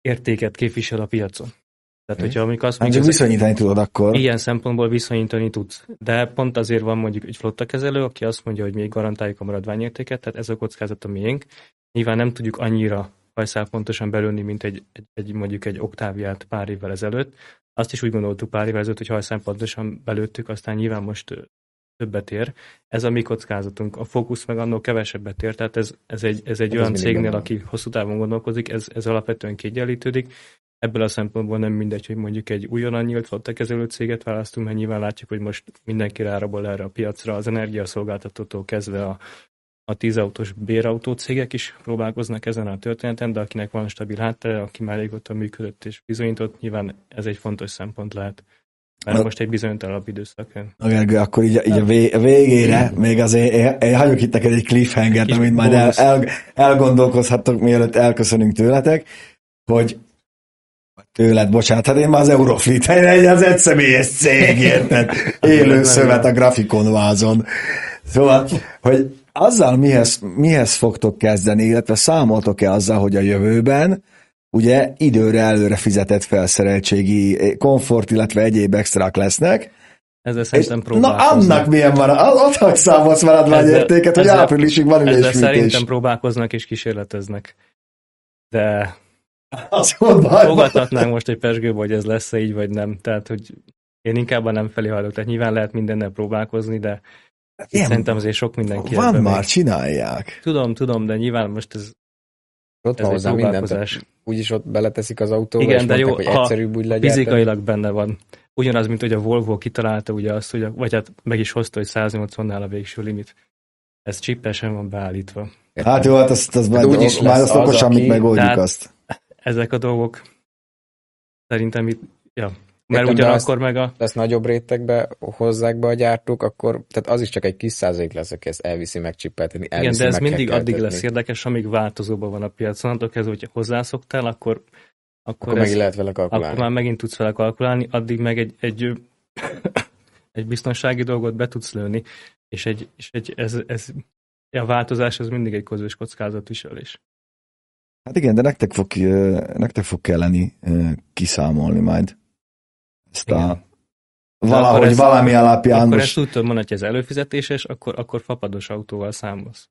értéket képvisel a piacon. Tehát, hogyha amikor azt Hát csak mondjuk, az- viszonyítani tudod akkor. ilyen szempontból viszonyítani tudsz. De pont azért van mondjuk egy flottakezelő, aki azt mondja, hogy még garantáljuk a maradványértéket, tehát ez a kockázat a miénk. Nyilván nem tudjuk annyira hajszál pontosan belőni, mint egy, egy, egy, mondjuk egy oktáviát pár évvel ezelőtt. Azt is úgy gondoltuk pár évvel ezelőtt, hogy hajszál pontosan belőttük, aztán nyilván most többet ér. Ez a mi kockázatunk. A fókusz meg annól kevesebbet ér, tehát ez, ez egy, ez egy Hát ez olyan cégnél, van. aki hosszú távon gondolkozik, ez, ez alapvetően kiegyenlítődik. Ebből a szempontból nem mindegy, hogy mondjuk egy újonnan nyílt flottakezelő céget választunk, mert nyilván látjuk, hogy most mindenki rárabol erre a piacra, az energiaszolgáltatótól kezdve a, a tízautós bérautó cégek is próbálkoznak ezen a történeten, de akinek van stabil háttere, aki már régóta működött és bizonyított, nyilván ez egy fontos szempont lehet. Mert most egy bizonytalanabb időszak. Na Gergő, akkor így, így a, vé, a végére, még azért én, én hagyok itt neked egy cliffhanger-t, amit majd el, el, elgondolkozhattok, mielőtt elköszönünk tőletek, hogy tőled, bocsánat, hát én már az Eurofleet, egy az egyszemélyes cég, érted? Élő szövet a grafikon vázon. Szóval, hogy azzal mihez, mihez fogtok kezdeni, illetve számoltok-e azzal, hogy a jövőben ugye időre előre fizetett felszereltségi komfort, illetve egyéb extrák lesznek, Ezzel szerintem na próbálkoznak. annak milyen van, ott hogy számolsz maradványértéket, hogy ezzel- áprilisig van Ezzel ülésfűtés. szerintem próbálkoznak és kísérleteznek. De Mondva, fogadhatnánk most egy pesgőbe, hogy ez lesz így, vagy nem. Tehát, hogy én inkább a nem felé hajlok. Tehát nyilván lehet mindennel próbálkozni, de Ilyen, szerintem azért sok mindenki van már, még- csinálják. Tudom, tudom, de nyilván most ez, Ott ez van egy hozzá mindent, próbálkozás. tehát úgyis ott beleteszik az autóba, Igen, és de jó, mondták, hogy ha egyszerűbb úgy legyen. Fizikailag benne van. Ugyanaz, mint hogy a Volvo kitalálta ugye azt, hogy a, vagy hát meg is hozta, hogy 180-nál a végső limit. Ez csippesen van beállítva. Hát jó, hát azt, azt Hát majd, úgyis már azt az, okosan aki- mit megoldjuk Tehát- azt. Ezek a dolgok szerintem itt, ja. Mert Értem, ugyanakkor meg a, lesz nagyobb rétegbe hozzák be a gyártók, akkor tehát az is csak egy kis százalék lesz, aki ezt elviszi megcsippelteni. igen, de ez mindig addig lesz érdekes, amíg változóban van a piac. Onnantól kezdve, hogyha hozzászoktál, akkor, akkor, Akkor megint lehet vele kalkulálni. akkor már megint tudsz vele kalkulálni, addig meg egy, egy, egy biztonsági dolgot be tudsz lőni, és, egy, és egy, ez, ez, a változás az mindig egy közös kockázatviselés. Hát igen, de nektek fog, nektek fog kelleni kiszámolni majd ezt a Igen. valahogy akkor ez- valami alapján Akkor most ezt úgy tudom mondani, hogy ez előfizetéses, akkor, akkor fapados autóval számolsz.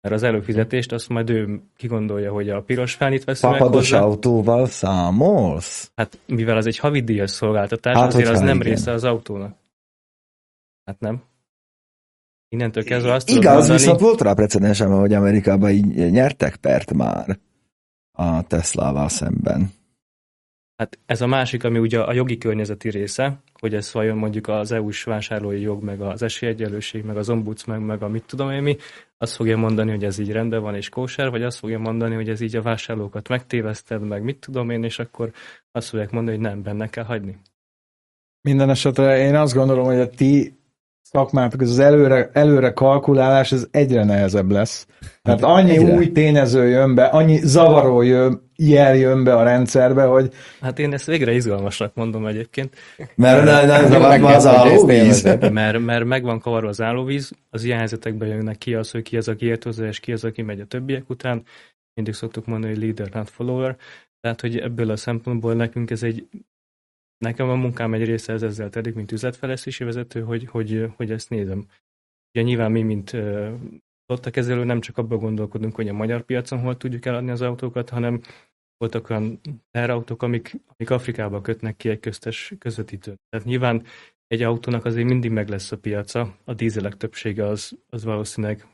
Mert az előfizetést azt majd ő kigondolja, hogy a piros felnyit veszi meg papados hozzá. autóval számolsz? Hát mivel az egy havidíjas szolgáltatás, Hát, azért az nem igen. része az autónak. Hát Innentől kezdve azt Igaz, mondani, viszont volt rá precedensem, hogy Amerikában így nyertek pert már a Teslával szemben. hát ez a másik, ami ugye a jogi környezeti része, hogy ez vajon mondjuk az EU-s vásárlói jog, meg az esélyegyenlőség, meg az ombudsman, meg a mit tudom én mi, azt fogja mondani, hogy ez így rendben van és kóser, vagy azt fogja mondani, hogy ez így a vásárlókat megtéveszted, meg mit tudom én, és akkor azt fogják mondani, hogy nem, benne kell hagyni. Minden esetre én azt gondolom, hogy a ti szakmátok, ez az előre, előre kalkulálás, ez egyre nehezebb lesz. Tehát annyi egyre. új tényező jön be, annyi zavaró jön, jel jön be a rendszerbe, hogy Hát én ezt végre izgalmasnak mondom egyébként, Mert ne, ne, ne, Jó, ne, meg az állóvíz. mert, mert meg van kavarva az állóvíz, az ilyen helyzetekben jönnek ki az, hogy ki az, aki ért hozzá, és ki az, aki megy a többiek után. Mindig szoktuk mondani, hogy leader, not follower. Tehát, hogy ebből a szempontból nekünk ez egy Nekem a munkám egy része ez ezzel telik, mint üzletfejlesztési vezető, hogy, hogy, hogy ezt nézem. Ugye nyilván mi, mint kezelő, nem csak abban gondolkodunk, hogy a magyar piacon hol tudjuk eladni az autókat, hanem voltak olyan teherautók, amik, amik Afrikába kötnek ki egy köztes közvetítőt. Tehát nyilván egy autónak azért mindig meg lesz a piaca, a dízelek többsége az, az valószínűleg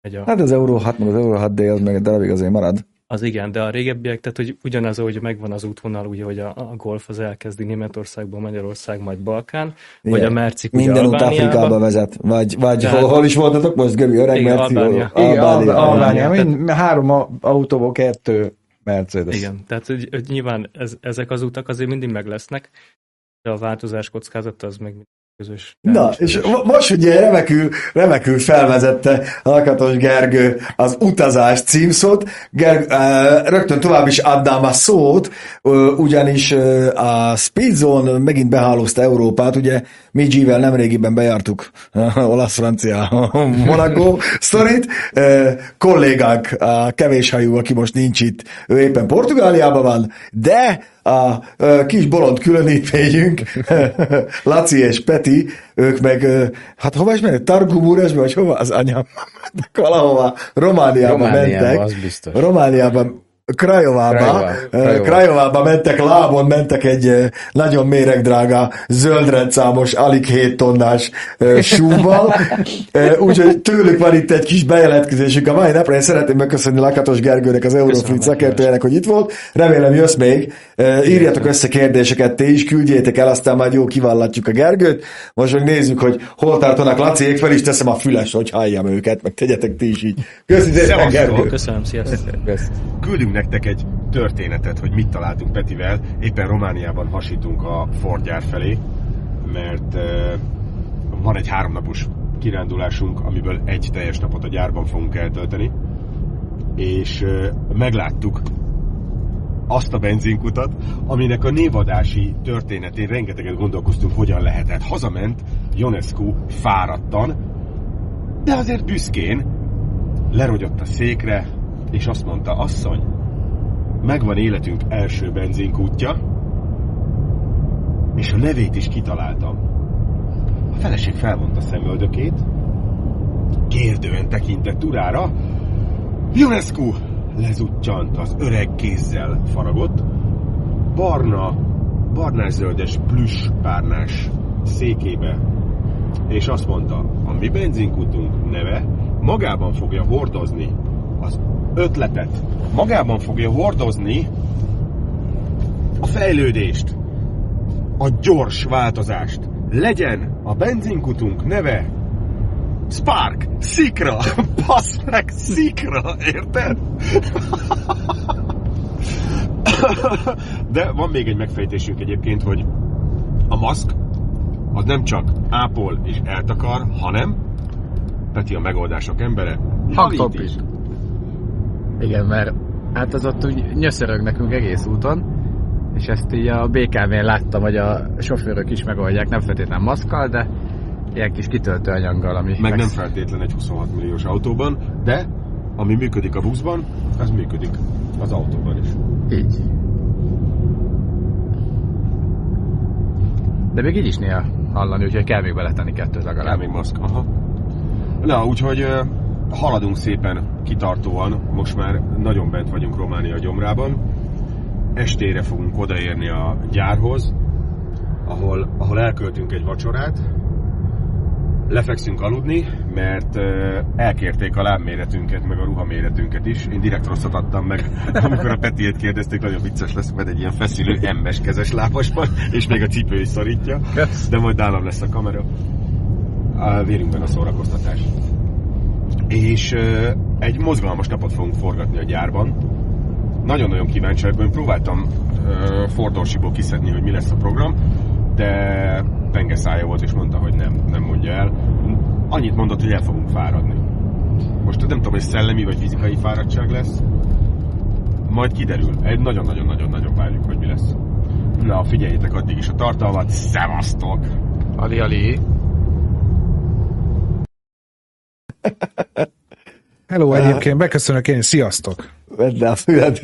megy a, Hát az Euró 6, meg az Euró 6D az meg egy darabig azért marad. Az igen, de a régebbiek, tehát hogy ugyanaz, hogy megvan az útvonal, ugye, hogy a, a golf az elkezdi Németországban, Magyarország, majd Balkán, igen. vagy a Mercik Minden út Afrikába vezet, vagy, vagy Tehát- hol, hol is voltatok most, Göbi, öreg Igen, Merci? Albánia. Igen, Albánia. Albánia. Mind, három autóból kettő Mercedes. Igen, tehát hogy, hogy nyilván ez, ezek az utak azért mindig meg lesznek, de a változás kockázata az meg mindig közös. Na, és mo- most ugye remekül, remekül felvezette Alkatos Gergő az utazás címszót, Ger, uh, rögtön tovább is adnám a szót, ugyanis a Speedzone megint behálózta Európát, ugye mi G-vel nemrégiben bejártuk olasz-francia Monaco sztorit, kollégánk, a kevés hajú, aki most nincs itt, ő éppen Portugáliában van, de a kis bolond különítményünk, Laci és Peti, ők meg, hát hova is mennek? Targumúresbe, vagy hova? Az anyám, valahova Romániába, Romániába, mentek. az biztos. Romániában, Krajovába, Krajova. Krajovába mentek lábon, mentek egy ö, nagyon méregdrága, zöldrendszámos, alig 7 tonnás ö, súval, úgyhogy tőlük van itt egy kis bejelentkezésük a mai napra. Én szeretném megköszönni Lakatos Gergőnek, az Eurofleet szakértőjének, hogy itt volt. Remélem jössz még. Írjatok össze kérdéseket, ti is küldjétek el, aztán majd jó kivallatjuk a Gergőt. Most meg nézzük, hogy hol tartanak Laciék, fel is teszem a füles, hogy halljam őket, meg tegyetek ti is így. Szevasztok! Gergő! Köszönöm, sziasztok! Küldünk nektek egy történetet, hogy mit találtunk Petivel. Éppen Romániában hasítunk a Ford gyár felé, mert van egy háromnapos kirándulásunk, amiből egy teljes napot a gyárban fogunk eltölteni, és megláttuk azt a benzinkutat, aminek a névadási történetén rengeteget gondolkoztunk, hogyan lehetett. Hazament Ionescu fáradtan, de azért büszkén lerogyott a székre, és azt mondta, asszony, megvan életünk első benzinkútja, és a nevét is kitaláltam. A feleség felmondta szemöldökét, kérdően tekintett urára, Ionescu! lezuttyant az öreg kézzel faragott, barna, barnás-zöldes plüss párnás székébe, és azt mondta, a mi benzinkutunk neve magában fogja hordozni az ötletet, magában fogja hordozni a fejlődést, a gyors változást. Legyen a benzinkutunk neve Spark, Szikra, basz meg, Szikra, érted? De van még egy megfejtésünk egyébként, hogy a maszk az nem csak ápol és eltakar, hanem Peti a megoldások embere, javít Hangtop is. is. Igen, mert hát az ott úgy nyöszörög nekünk egész úton, és ezt így a BKV-n láttam, hogy a sofőrök is megoldják, nem feltétlenül maszkkal, de ilyen kis kitöltőanyaggal, ami Meg nem feltétlen egy 26 milliós autóban, de ami működik a buszban, az működik az autóban is. Így. De még így is néha hallani, úgyhogy kell még beletenni kettőt Kell legalább. még maszk, aha. Na, úgyhogy haladunk szépen kitartóan, most már nagyon bent vagyunk Románia gyomrában. Estére fogunk odaérni a gyárhoz, ahol, ahol elköltünk egy vacsorát, lefekszünk aludni, mert ö, elkérték a lábméretünket, meg a ruhaméretünket is. Én direkt rosszat adtam meg, amikor a Petiét kérdezték, nagyon vicces lesz, mert egy ilyen feszülő emmes kezes lábas van, és még a cipő is szorítja, de majd nálam lesz a kamera. A vérünkben a szórakoztatás. És egy mozgalmas napot fogunk forgatni a gyárban. Nagyon-nagyon kíváncsi vagyok, próbáltam Fordorsiból kiszedni, hogy mi lesz a program, de penge szája volt, és mondta, hogy nem, nem mondja el. Annyit mondott, hogy el fogunk fáradni. Most nem tudom, hogy szellemi vagy fizikai fáradtság lesz. Majd kiderül. Egy nagyon-nagyon-nagyon-nagyon várjuk, hogy mi lesz. Na, figyeljétek addig is a tartalmat. Szevasztok! Ali, Ali. Hello, egyébként beköszönök én, sziasztok! Vedd le a füles.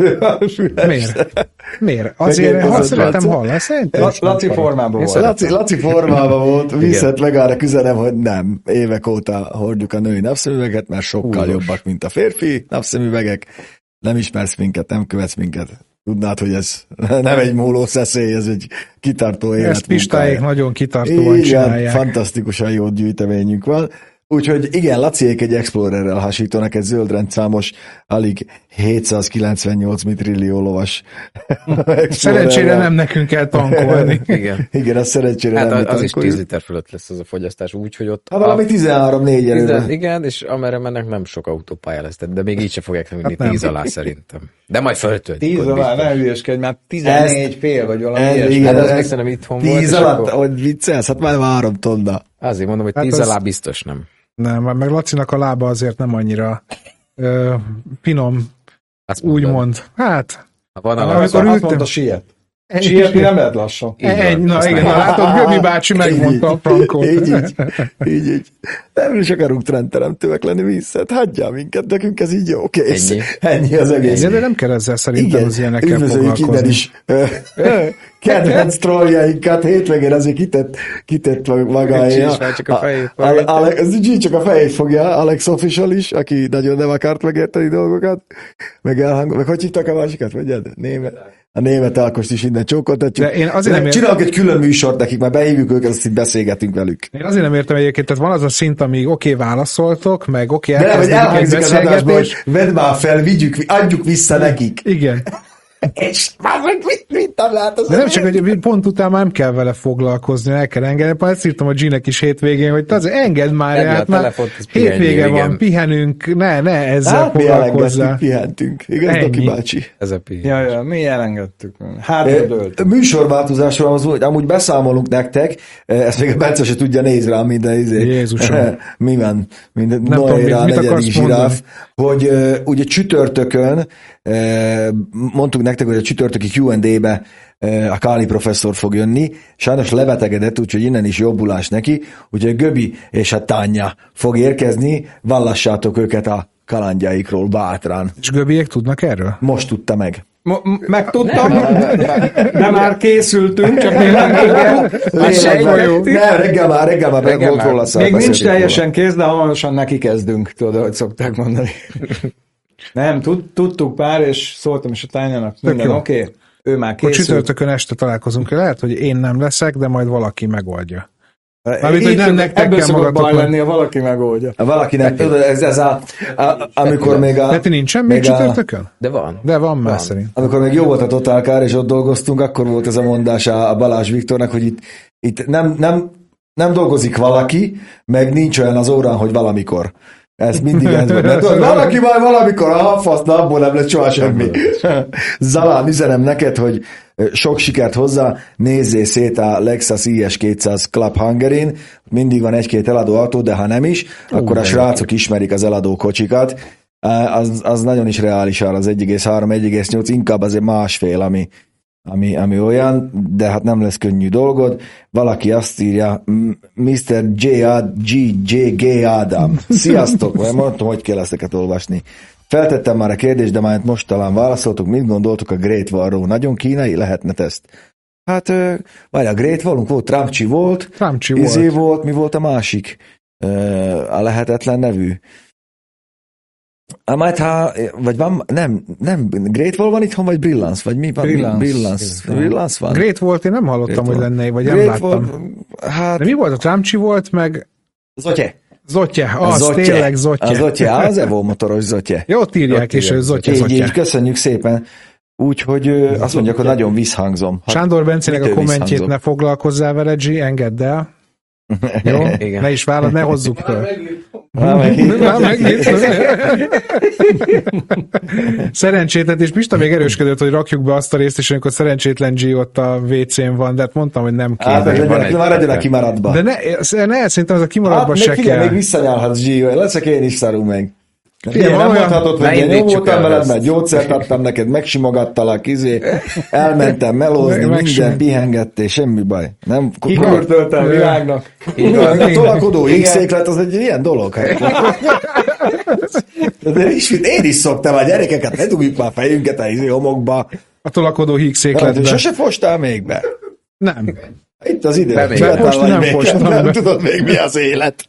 Miért? Miért? Azért, ha szeretem hallani, szerintem. Laci formában volt. Laci, Laci formában volt, viszont arra üzenem, hogy nem. Évek óta hordjuk a női napszemüveget, mert sokkal Húzós. jobbak, mint a férfi napszemüvegek. Nem ismersz minket, nem követsz minket. Tudnád, hogy ez nem egy múló szeszély, ez egy kitartó élet. Ezt munkája. nagyon kitartóan Igen, csinálják. fantasztikusan jó gyűjteményünk van. Úgyhogy igen, Laciék egy Explorerrel hasítanak egy zöld rendszámos, alig 798 mitrillió lovas. Szerencsére nem nekünk kell tankolni. Igen. Igen, az szerencsére Hát nem az, az is tankoljuk. 10 liter fölött lesz az a fogyasztás, úgyhogy ott... Hát valami 13-4 erőre. Igen, és amerre mennek nem sok autópálya lesz, de még így se fogják vinni Hát nem. 10 alá szerintem. De majd föltöltik. 10 ott alá, ne hülyeskedj, már 14 fél, vagy valami Ez, ilyesmi. igen, Hát az ez- még szerintem itthon volt, 10 és alatt, akkor- hogy viccelsz, hát már 3 tonna. Azért mondom, hogy Hát 10 az- alá biztos nem. Nem, meg Lacinak a lába azért nem annyira ö, finom, Azt mondom, úgymond. Hát, Ha van Amikor alá, Amikor ültem- mondta, siet. Sietni nem lehet lassan. Egy, na igen, na látod, Göbi bácsi megmondta a frankot. Így, így, így, így. Nem is akarunk trendteremtőek lenni vissza. Hagyjál minket, nekünk ez így jó, kész. Ennyi. Ennyi az egész. Igen, de nem kell ezzel szerintem az ilyenekkel üdvözöljük innen is. Kedvenc trolljainkat hétvégén azért kitett, kitett már csak a fejét Ale- fogja. Ale- az Gigi csak a fejét fogja, Alex Official is, aki nagyon nem akart megérteni dolgokat, meg elhang, meg hogy hívtak a másikat, vagy német? A német Ákost is innen csókoltatjuk. De én azért nem értem- Csinálok egy külön műsort nekik, már behívjuk őket, azt itt beszélgetünk velük. Én azért nem értem egyébként, tehát van az a szint, amíg oké, okay, válaszoltok, meg oké, De okay, nem, elkezdődik egy elhangzik az adásból, hogy beszélgetés. vedd már fel, vigyük, adjuk vissza nekik. Igen. És már meg mit, mit talált az De nem csak, hogy pont után már nem kell vele foglalkozni, el kell engedni. Már ezt írtam a G-nek is hétvégén, hogy azért engedd már, a hát már telefont, hétvége van, igen. pihenünk, ne, ne ezzel Hát elengedtük, pihentünk. Igaz, Ennyi. Doki bácsi? Ez a pi. Ja, ja, mi elengedtük. Eh, dőlt. Műsorváltozásról az hogy amúgy beszámolunk nektek, ezt még a Bence se tudja, néz rám minden izé. Jézusom. Mi van? Minden Nem tudom, mit- mit akarsz zsiráf. Hogy uh, ugye csütörtökön uh, mondtuk nektek, hogy a csütörtöki Q&A-be uh, a Káli professzor fog jönni. Sajnos lebetegedett, úgyhogy innen is jobbulás neki. Úgyhogy Göbi és a Tánya fog érkezni. Vallassátok őket a kalandjaikról bátran. És Göbiek tudnak erről? Most tudta meg. M- Megtudtam, de már készültünk, csak még nem Nem, reggel már, reggel már Reggel volt róla Még nincs teljesen kész, de hamarosan neki kezdünk, tudod, ahogy szokták mondani. Nem, tud, tudtuk pár, és szóltam is a tányának, minden oké, okay. ő már Akkor készült. csütörtökön este találkozunk. Lehet, hogy én nem leszek, de majd valaki megoldja. Mármint, hogy nem nektek ebből kell szokott baj lenni, ha valaki megoldja. volna. Valakinek, tudod, ez, ez a, a, amikor még a... De ti nincsen még még a- csütörtökön? De van. De van már Van. szerint. Amikor még jó volt a Total Car, és ott dolgoztunk, akkor volt ez a mondás a a Balázs Viktornak, hogy itt, itt nem, nem, nem dolgozik valaki, meg nincs olyan az órán, hogy valamikor. Ez mindig ez volt. Tudod, valaki majd valamikor, a fasz, na, abból nem lett soha semmi. Zalán, üzenem neked, hogy sok sikert hozzá, nézzél szét a Lexus IS200 Club Hungarin, mindig van egy-két eladó autó, de ha nem is, akkor a srácok ismerik az eladó kocsikat, az, az nagyon is reális ára, az 1,3-1,8, inkább azért másfél, ami, ami, ami olyan, de hát nem lesz könnyű dolgod. Valaki azt írja, Mr. J. Ad- G. J. G. Adam. Sziasztok! Vagy mondtam, hogy kell ezeket olvasni. Feltettem már a kérdést, de már most talán válaszoltuk, mit gondoltuk a Great Wallról. Nagyon kínai lehetne ezt. Hát, vagy a Great Wallunk volt, Trumpcsi volt, Trumpcsi izé volt. volt, mi volt a másik? A lehetetlen nevű. Ah, majd ha, vagy van, nem, nem, Great Wall van itthon, vagy Brillance, vagy mi van? Brillance. Brillance, Brillance van. Great volt, én nem hallottam, Great hogy lenne, vagy nem Great láttam. Wall, hát, De mi volt? A Trumpcsi volt, meg Zotye. Zotye. Az, Zotye. tényleg A Zotye. Zotye, az Evo motoros Zotye. Jó, ott írják, Ott és Zotye, Így, Zotye. így, köszönjük szépen. Úgyhogy azt mondják, hogy nagyon visszhangzom. Hát, Sándor Bencének a kommentjét visszhangzom? ne foglalkozzál vele, G, engedd el. Jó? Igen. Ne is vállad, ne hozzuk föl. Már megint. Már. Szerencsétlen, és Pista még erősködött, hogy rakjuk be azt a részt, és amikor szerencsétlen G ott a WC-n van, de hát mondtam, hogy nem Hát, kéne. van legyenek, egy- már legyenek kimaradva. De ne, ne szerintem az a Hát kimaradva még se figyelj, kell. még visszanyálhatsz, Gio, leszek én is szarul meg. Figyelj, van nem mondhatod, hogy én jó voltam el veled, mert gyógyszert adtam neked, megsimogattalak, izé, elmentem melózni, Meg- minden pihengettél, semmi baj. Nem, Kikörtölte a világnak. Igen, a tolakodó égszéklet az egy ilyen dolog. Hát. De is, én is szoktam a gyerekeket, ne dugjuk már fejünket a izé homokba. A tolakodó Hát, hígszékletbe. Sose fostál még be. Nem. Itt az idő. Most nem fostam Nem tudod még mi az élet.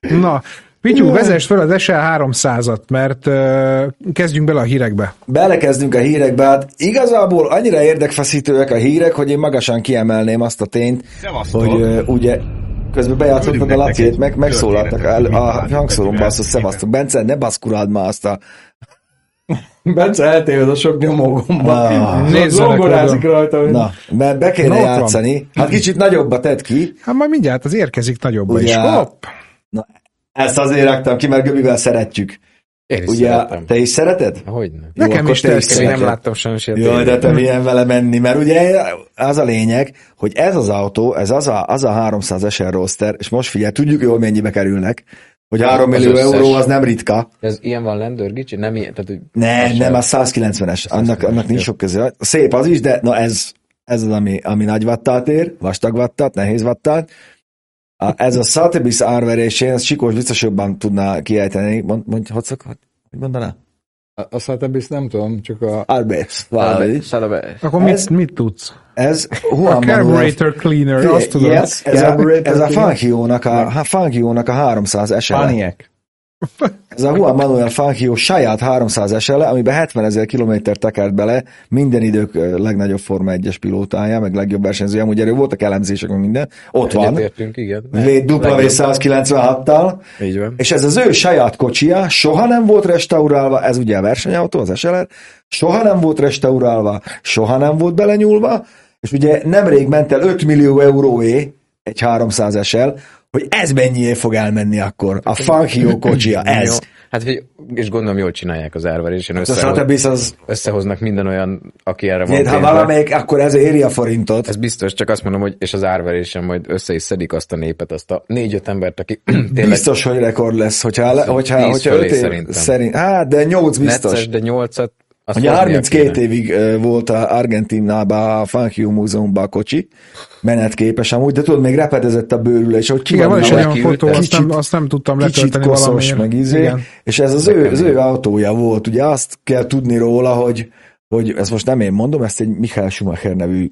Na, Pityu, vezess fel az SL 300-at, mert uh, kezdjünk bele a hírekbe. Belekezdünk a hírekbe, hát igazából annyira érdekfeszítőek a hírek, hogy én magasan kiemelném azt a tényt, Szevasztok! hogy ugye közben bejátszottad a Laciét, meg megszólaltak el, a hangszóromba azt, hogy szevasztok. Bence, ne baszkuráld már azt a... Bence eltéved a sok nyomógomba. Ah, Zongorázik rajta. hogy- Na, mert be kéne Na, játszani. Hát kicsit nagyobba tedd ki. Hát majd mindjárt az érkezik nagyobba Ugye- is. Hopp! Ezt azért raktam ki, mert Göbivel szeretjük. Én is Ugye, szeretem. te is szereted? Hogyne. Nekem akkor is te tetszik. Én nem láttam sajnos ilyet. Jaj, de te milyen vele menni, mert ugye az a lényeg, hogy ez az autó, ez az a, az a 300 SR Roadster, és most figyelj, tudjuk jól mennyibe kerülnek, hogy 3 Az millió összes. euró az nem ritka. Ez ilyen van lendőr, Gicsi? Nem ilyen? Tehát, hogy Ne, nem, az 190-es, annak, 190-es, annak nincs jó. sok köze. Szép az is, de na ez, ez az, ami, ami nagy vattát ér, vastag vattát, nehéz vattát. A, ez a Sotheby's árverésén, ez Sikós biztos jobban tudná kiejteni. Mond, mond, hogy szokott? Hogy mondaná? A- A Sotheby's nem tudom, csak a... Szalabe. Akkor Ez- mit, mit tudsz? Ez A Juan Manuel carburetor cleaner, azt tudod. Yes, ez, a, ez a. Fangio-nak a, a, a 300 SL. Paniek. Ez a Juan Manuel Fangio saját 300 SL, amiben 70 ezer kilométer tekert bele, minden idők legnagyobb Forma 1-es pilótája, meg legjobb versenyzője, amúgy erről voltak elemzések, meg minden. Ott van. Egyetértünk, igen. W196-tal, Így van. és ez az ő saját kocsia, soha nem volt restaurálva, ez ugye a versenyautó, az SLR, soha nem volt restaurálva, soha nem volt belenyúlva, és ugye nemrég ment el 5 millió euróé egy 300 SL, hogy ez mennyié fog elmenni akkor. A Fangio kocsia, ez. Jó. Hát, hogy, és gondolom jól csinálják az árverésen. A Összehoz, az, összehoznak minden olyan, aki erre van ha pénze. valamelyik, akkor ez éri a forintot. Ez biztos, csak azt mondom, hogy és az árverésen majd össze is szedik azt a népet, azt a négy-öt embert, aki tényleg Biztos, hogy rekord lesz, hogyha, le, hogyha, hogyha öt év, szerint, hát, de nyolc biztos. necces, de nyolcat, azt Ugye hoznia 32 kéne. évig volt a Argentinában a Fangio Múzeumban a kocsi, menetképes amúgy, de tudod, még repedezett a bőrüle, és hogy ki Igen, van is olyan fotó, azt kicsit- nem, azt nem tudtam kicsit letölteni koszos, valamiért. meg izé, Igen. és ez az ő, az ő autója volt, ugye azt kell tudni róla, hogy, hogy ezt most nem én mondom, ezt egy Michael Schumacher nevű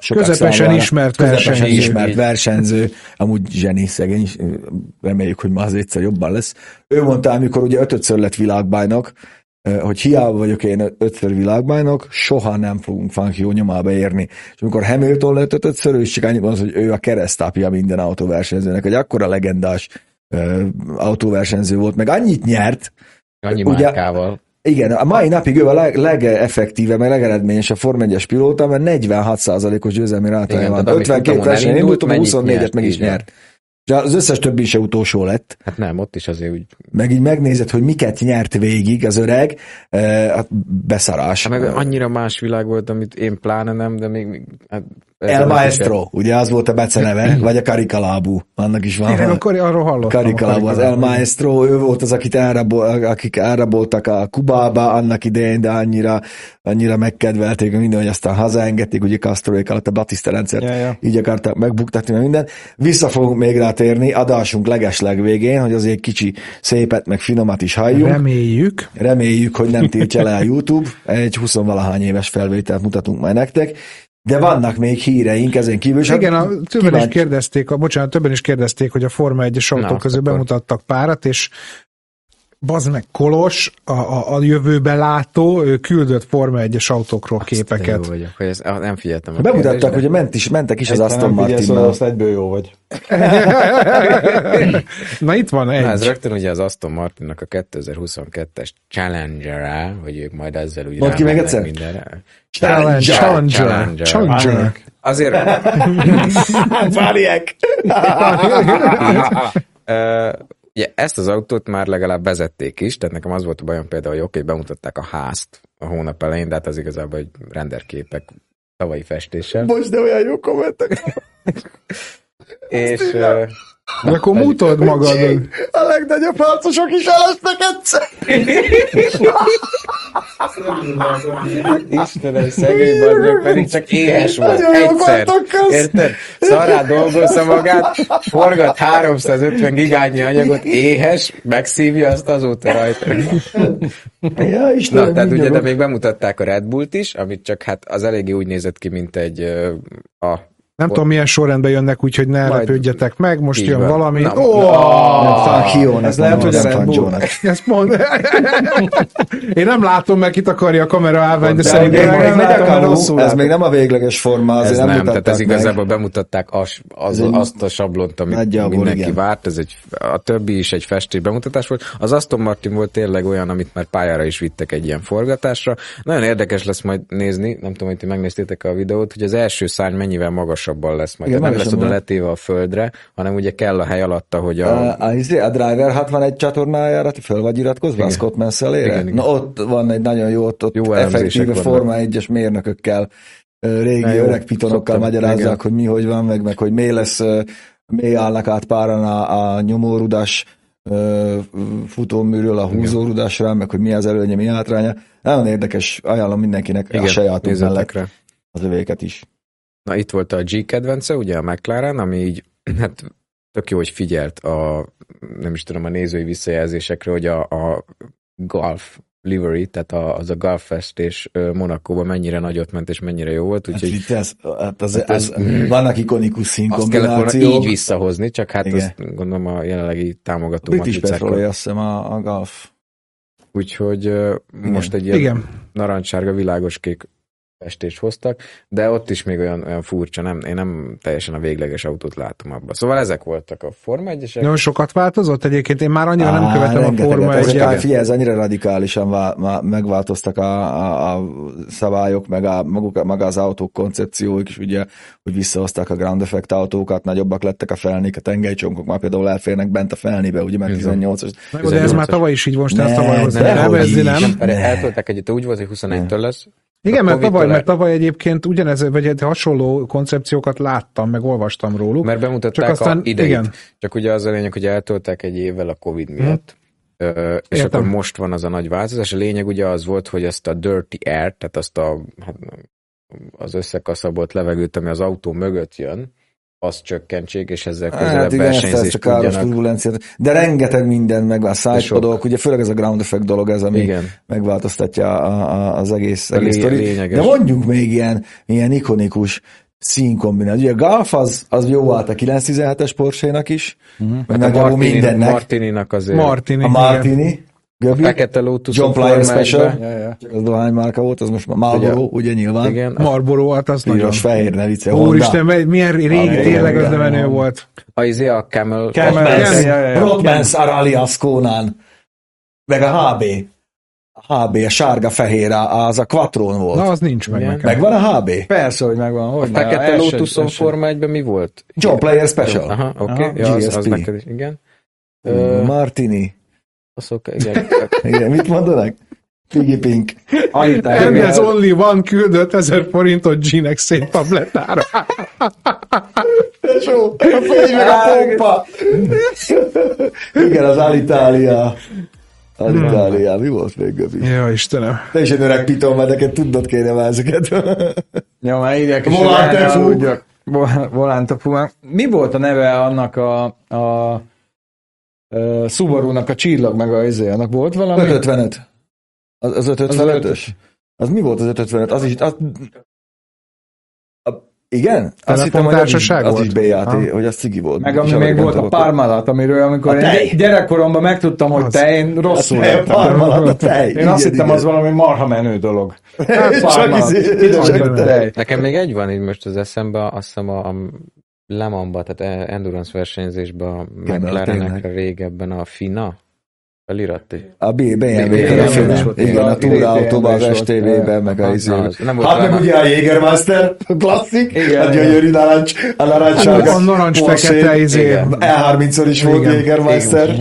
sokak Közepesen számára ismert közepesen versenyző. ismert versenyző, amúgy zseni szegény, is, reméljük, hogy ma az egyszer jobban lesz. Ő mondta, amikor ugye ötötször lett világbajnok, hogy hiába vagyok én ötször világbajnok, soha nem fogunk Fangio nyomába érni. És amikor Hamilton lett ötötször, ő is csak annyit mondott, hogy ő a keresztapja minden autóversenyzőnek, hogy akkora legendás ö, autóversenyző volt, meg annyit nyert, Annyi ugye- márkával. igen, a mai napig ő a leg, legeffektívebb, meg legeredményesebb Form 1-es pilóta, mert 46%-os győzelmi rátája van. tehát amit 52 futamon versenyen indult, mennyit 24-et nyert, meg is nyert. De az összes többi se utolsó lett. Hát nem, ott is azért úgy. Meg így megnézed, hogy miket nyert végig az öreg, eh, hát beszarás. Hát meg annyira más világ volt, amit én pláne nem, de még... még hát, El Maestro, ugye az volt a beceneve, vagy a Karikalábú, annak is van. Igen, van. akkor arról hallottam. Karikalábú, az El Maestro, ő volt az, akit elrabol, akik elraboltak a Kubába annak idején, de annyira, annyira megkedvelték minden, hogy aztán hazaengedték, ugye Castroék alatt a Batista rendszert, Ja, ja. így akarták megbuktatni meg minden. Vissza fogunk még rátérni adásunk legesleg végén, hogy azért kicsi szépet, meg finomat is halljunk. Reméljük. Reméljük, hogy nem tiltja le a YouTube. Egy 20-valahány éves felvételt mutatunk majd nektek. De vannak még híreink ezen kívül. és Igen, a, hát többen is kíváncsi- kérdezték, a, bocsánat, többen is kérdezték, hogy a Forma 1-es Na, autók közül akkor- bemutattak párat, és bazd meg Kolos, a, a, a jövőbe látó, ő küldött Forma 1-es autókról Jó képeket. vagyok, hogy ezt, ah, nem figyeltem. Bemutattak, hogy ment is, mentek is az Aston Martinnal. azt egyből jó vagy. Na itt van Na, ez egy. rögtön ugye az Aston Martinnak a 2022-es challenger hogy ők majd ezzel úgy Mondd ki rámennek egyszer. mindenre. Challenger. Challenger. Challenger. Challenger. Azért, Várják! Ugye, ezt az autót már legalább vezették is, tehát nekem az volt a bajom például, hogy oké, okay, bemutatták a házt a hónap elején, de hát az igazából egy renderképek tavalyi festéssel. Most de olyan jó kommentek. És De akkor mutod magad. A legnagyobb harcosok is elestek egyszer. Istenem, szegény bazdmeg, pedig csak éhes volt. Egyszer. Érted? Szarrá dolgozza magát, forgat 350 gigányi anyagot, éhes, megszívja azt azóta rajta. Ja, Istenem, Na, tehát ugye, de még bemutatták a Red Bullt is, amit csak hát az eléggé úgy nézett ki, mint egy a Nem tudom, milyen sorrendben jönnek, úgyhogy ne Majd- lepődjetek meg. Most Így jön van. valami. Na, Ó, Funk Hio-nak ez lehet, hogy a nem Red Bull. Ezt mond. Én nem látom, meg itt akarja a kamera állvány, de De szerintem Még, nem nem látom, mert rosszul ez még nem a végleges forma, azért Ez nem, nem, tehát ez igazából bemutatták az, az, azt a sablont, amit Nagyjából mindenki igen. várt, ez egy, a többi is egy festés bemutatás volt. Az Aston Martin volt tényleg olyan, amit már pályára is vittek egy ilyen forgatásra. Nagyon érdekes lesz majd nézni, nem tudom, hogy ti megnéztétek a videót, hogy az első szárny mennyivel magasabban lesz majd. Igen, Igen, nem lesz oda letéve a földre, hanem ugye kell a hely alatta, hogy a... A, a, izé, a Driver 61 csatornájára, ti föl vagy iratkozva, a Igen. Scott mansell Igen, igen. Na ott van egy nagyon jó, ott, ott Jó effektíve vannak. Forma 1-es mérnökökkel, ö, régi Na öreg pitonokkal magyarázzák, igen. hogy mi hogy van, meg, meg hogy mi lesz, ö, mi állnak át páran a, a nyomórudas futóműről a húzórudásra, meg hogy mi az előnye, mi hátránya. Nagyon érdekes, ajánlom mindenkinek a sajátunk nézzetek mellett rá. az övéket is. Na itt volt a G kedvence, ugye a McLaren, ami így, hát tök jó, hogy figyelt a, nem is tudom, a nézői visszajelzésekre, hogy a, a golf livery, tehát a, az a golf festés Monakóban mennyire nagyot ment, és mennyire jó volt, Hát úgyhogy itt ez, hát az, Hát ez, ez- vannak ikonikus azt kellett volna színkombinációk. így visszahozni, csak hát Igen. azt gondolom a jelenlegi támogató British Petrol, azt hiszem a, a golf. Úgyhogy ö, most egy ilyen Igen. narancssárga világos kék festést hoztak, de ott is még olyan, olyan furcsa, nem, én nem teljesen a végleges autót látom abban. Szóval ezek voltak a Forma 1 Nagyon sokat változott egyébként, én már annyira nem Á, követem a. Forma Ezek 1 á, Figyelj, ez annyira radikálisan vá- má- megváltoztak a, a, a szabályok, meg, a, maguk, maga az autók koncepcióik is, ugye, hogy visszahozták a ground effect autókat, nagyobbak lettek a felnék, a tengelycsonkok már például elférnek bent a felnébe, ugye, mert 18-as. De ez már tavaly is így volt, most ezt Ne, tavaly ne, hozták. ne, Nem, nem. Ne. eltolták egyet, úgy volt, hogy 21-től lesz. El- mert tavaly egyébként ugyanez, vagy egy hasonló koncepciókat láttam, meg olvastam róluk. Mert bemutatták Csak aztán- a ideit. igen. Csak ugye az a lényeg, hogy eltolták egy évvel a Covid miatt. Ö, és Értem. akkor most van az a nagy változás. A lényeg ugye az volt, hogy ezt a dirty air, tehát azt a, hát, az összekaszabolt levegőt, ami az autó mögött jön, azt csökkentsék, és ezzel közelebb Hát igen, ezt, ezt a versenyzést káros turbulenciát. De rengeteg minden meg a sidepodok, sok. ugye főleg ez a ground effect dolog, ez, ami Igen. megváltoztatja a, a, az egész, A egész lé-. De mondjuk még ilyen, ilyen ikonikus színkombináció. Ugye a Golf az, az jó állt a 917-es Porsche-nak is, meg Hát a Martini, mindennek. Martininak azért Martini. a igen. Göbi, fekete Lotus John Player Special, Ja, ja. csak az dohány márka volt, az most már Marlboro, ugye, ugye nyilván. Igen, a, Marlboro, hát az nagyon. Piros, fehér, ne vicce, Úristen, milyen régi, tényleg az de menő volt. a, izé a Camel, Camel. Broadmans Aralias Conan, meg a HB. A HB, a sárga-fehér, az a Quattron volt. Na, az nincs meg Igen. nekem. Megvan a HB? Persze, hogy megvan. Hogy ne, fekete Lotuson Forma 1 mi volt? John Player Special. Aha, oké, okay. ja, az, az GSP. neked is, igen. Martini. Azok, igen. Igen, mit mondanak? Piggy Pink. Annyit there's only one küldött ezer forintot G-nek szép tablettára. Tesó, a fegy meg a pompa. Igen, az Alitalia. Alitalia, mi volt még, Göbi? Ja, Istenem. Te is egy öreg piton, mert neked tudnod kéne már ezeket. Ja, már írják is, Volante hogy fú. elhúgyjak. Vol- Volante fú. Mi volt a neve annak a, a, a Subaru-nak a csillag meg a izé, annak volt valami? 555. Az, az 555-ös? Az mi volt az 555? Az is... Az, a, igen? Azt hittem, hogy az is, az volt? is BAT, Ah. hogy az cigi volt. Meg ami még volt a. Parmalat, amiről amikor A tej. én gyerekkoromban megtudtam, hogy Az. te, én rosszul A tej, a lettem. Parmalat, a tej. Én azt Igen, hittem, igen. az valami marha menő dolog. Csak izé, Tudom, csak hogy tej. tej. Nekem még egy van így most az eszembe, azt hiszem a, a Le Mans-ba, tehát endurance versenyzésben a McLarenekre tényleg. régebben a FINA felirat. A B- BMW, Igen, igen, igen, a, volt, igen, a túraautóban, az STV-ben, meg a izé. volt Hát meg ugye a Jägermeister, klasszik, Igen, a gyönyörű narancs, a narancssárga. A narancs fekete izé. igen. E30-on is volt Igen. Jägermeister.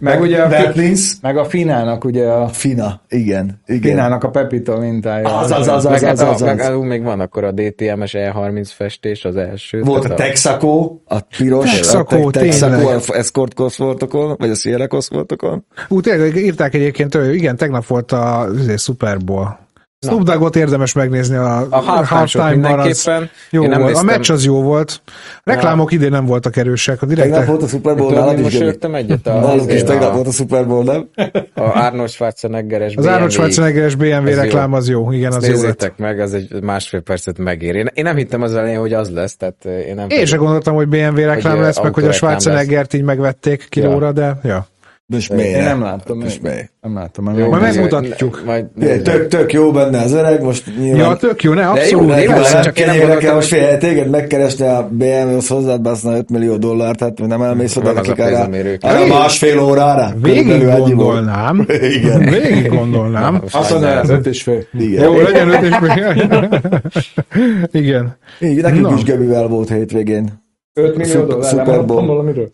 Meg ugye a, Bertlins. meg a Finának ugye a Fina, igen, igen. Finának a Pepito mintája. Az, az, az, az, hát az, az, az. még van akkor a DTM-es E30 festés, az első. Volt a Texaco, a piros, Texaco, te- Texaco tényleg. a Escort Cosworthokon, vagy a Sierra Cosworthokon. Ú, tényleg írták egyébként, hogy igen, tegnap volt a izé, Super Bowl. Snoop Doggot érdemes megnézni a, A halftime mindenképpen. Jó volt. A néztem- meccs az jó volt. Reklámok idén nem voltak erősek. A Tegnap direkt volt a Super Bowl, nálad is mosolyogtam egyet? A, Nálad is a, tegnap a, volt a Super Bowl, nem? a Arnold Schwarzeneggeres az Arnold BMW. Schwarzeneggeres BMW Ez jó. reklám az jó. Igen, az jó lett. Meg, az egy másfél percet megér. Én, én nem hittem az elején, hogy az lesz, tehát eh, én nem Én se gondoltam, hogy BMW reklám Hogy, lesz, meg hogy a Schwarzeneggert így megvették kilóra, de ja. Most Én miért? nem láttam. Most még. miért? Nem láttam. Jó, Majd megmutatjuk. ne- Majd nézzük. Tök, tök jó benne az öreg, most nyilván... Ja, tök jó, ne, jó, abszolút. de Neki persze, már nem csak én nem gondoltam, most figyelj, téged megkeresni a BMW-hoz hozzád baszni 5 millió dollárt, hát nem elmész oda nekik a erre, erre másfél órára. Végig gondolnám. Igen. Végig gondolnám. Azt mondja, az öt és fél. Igen. Jó, legyen öt és Igen. Így, nekünk is Gabivel volt hétvégén. 5 millió dollár, Super nem valamiről.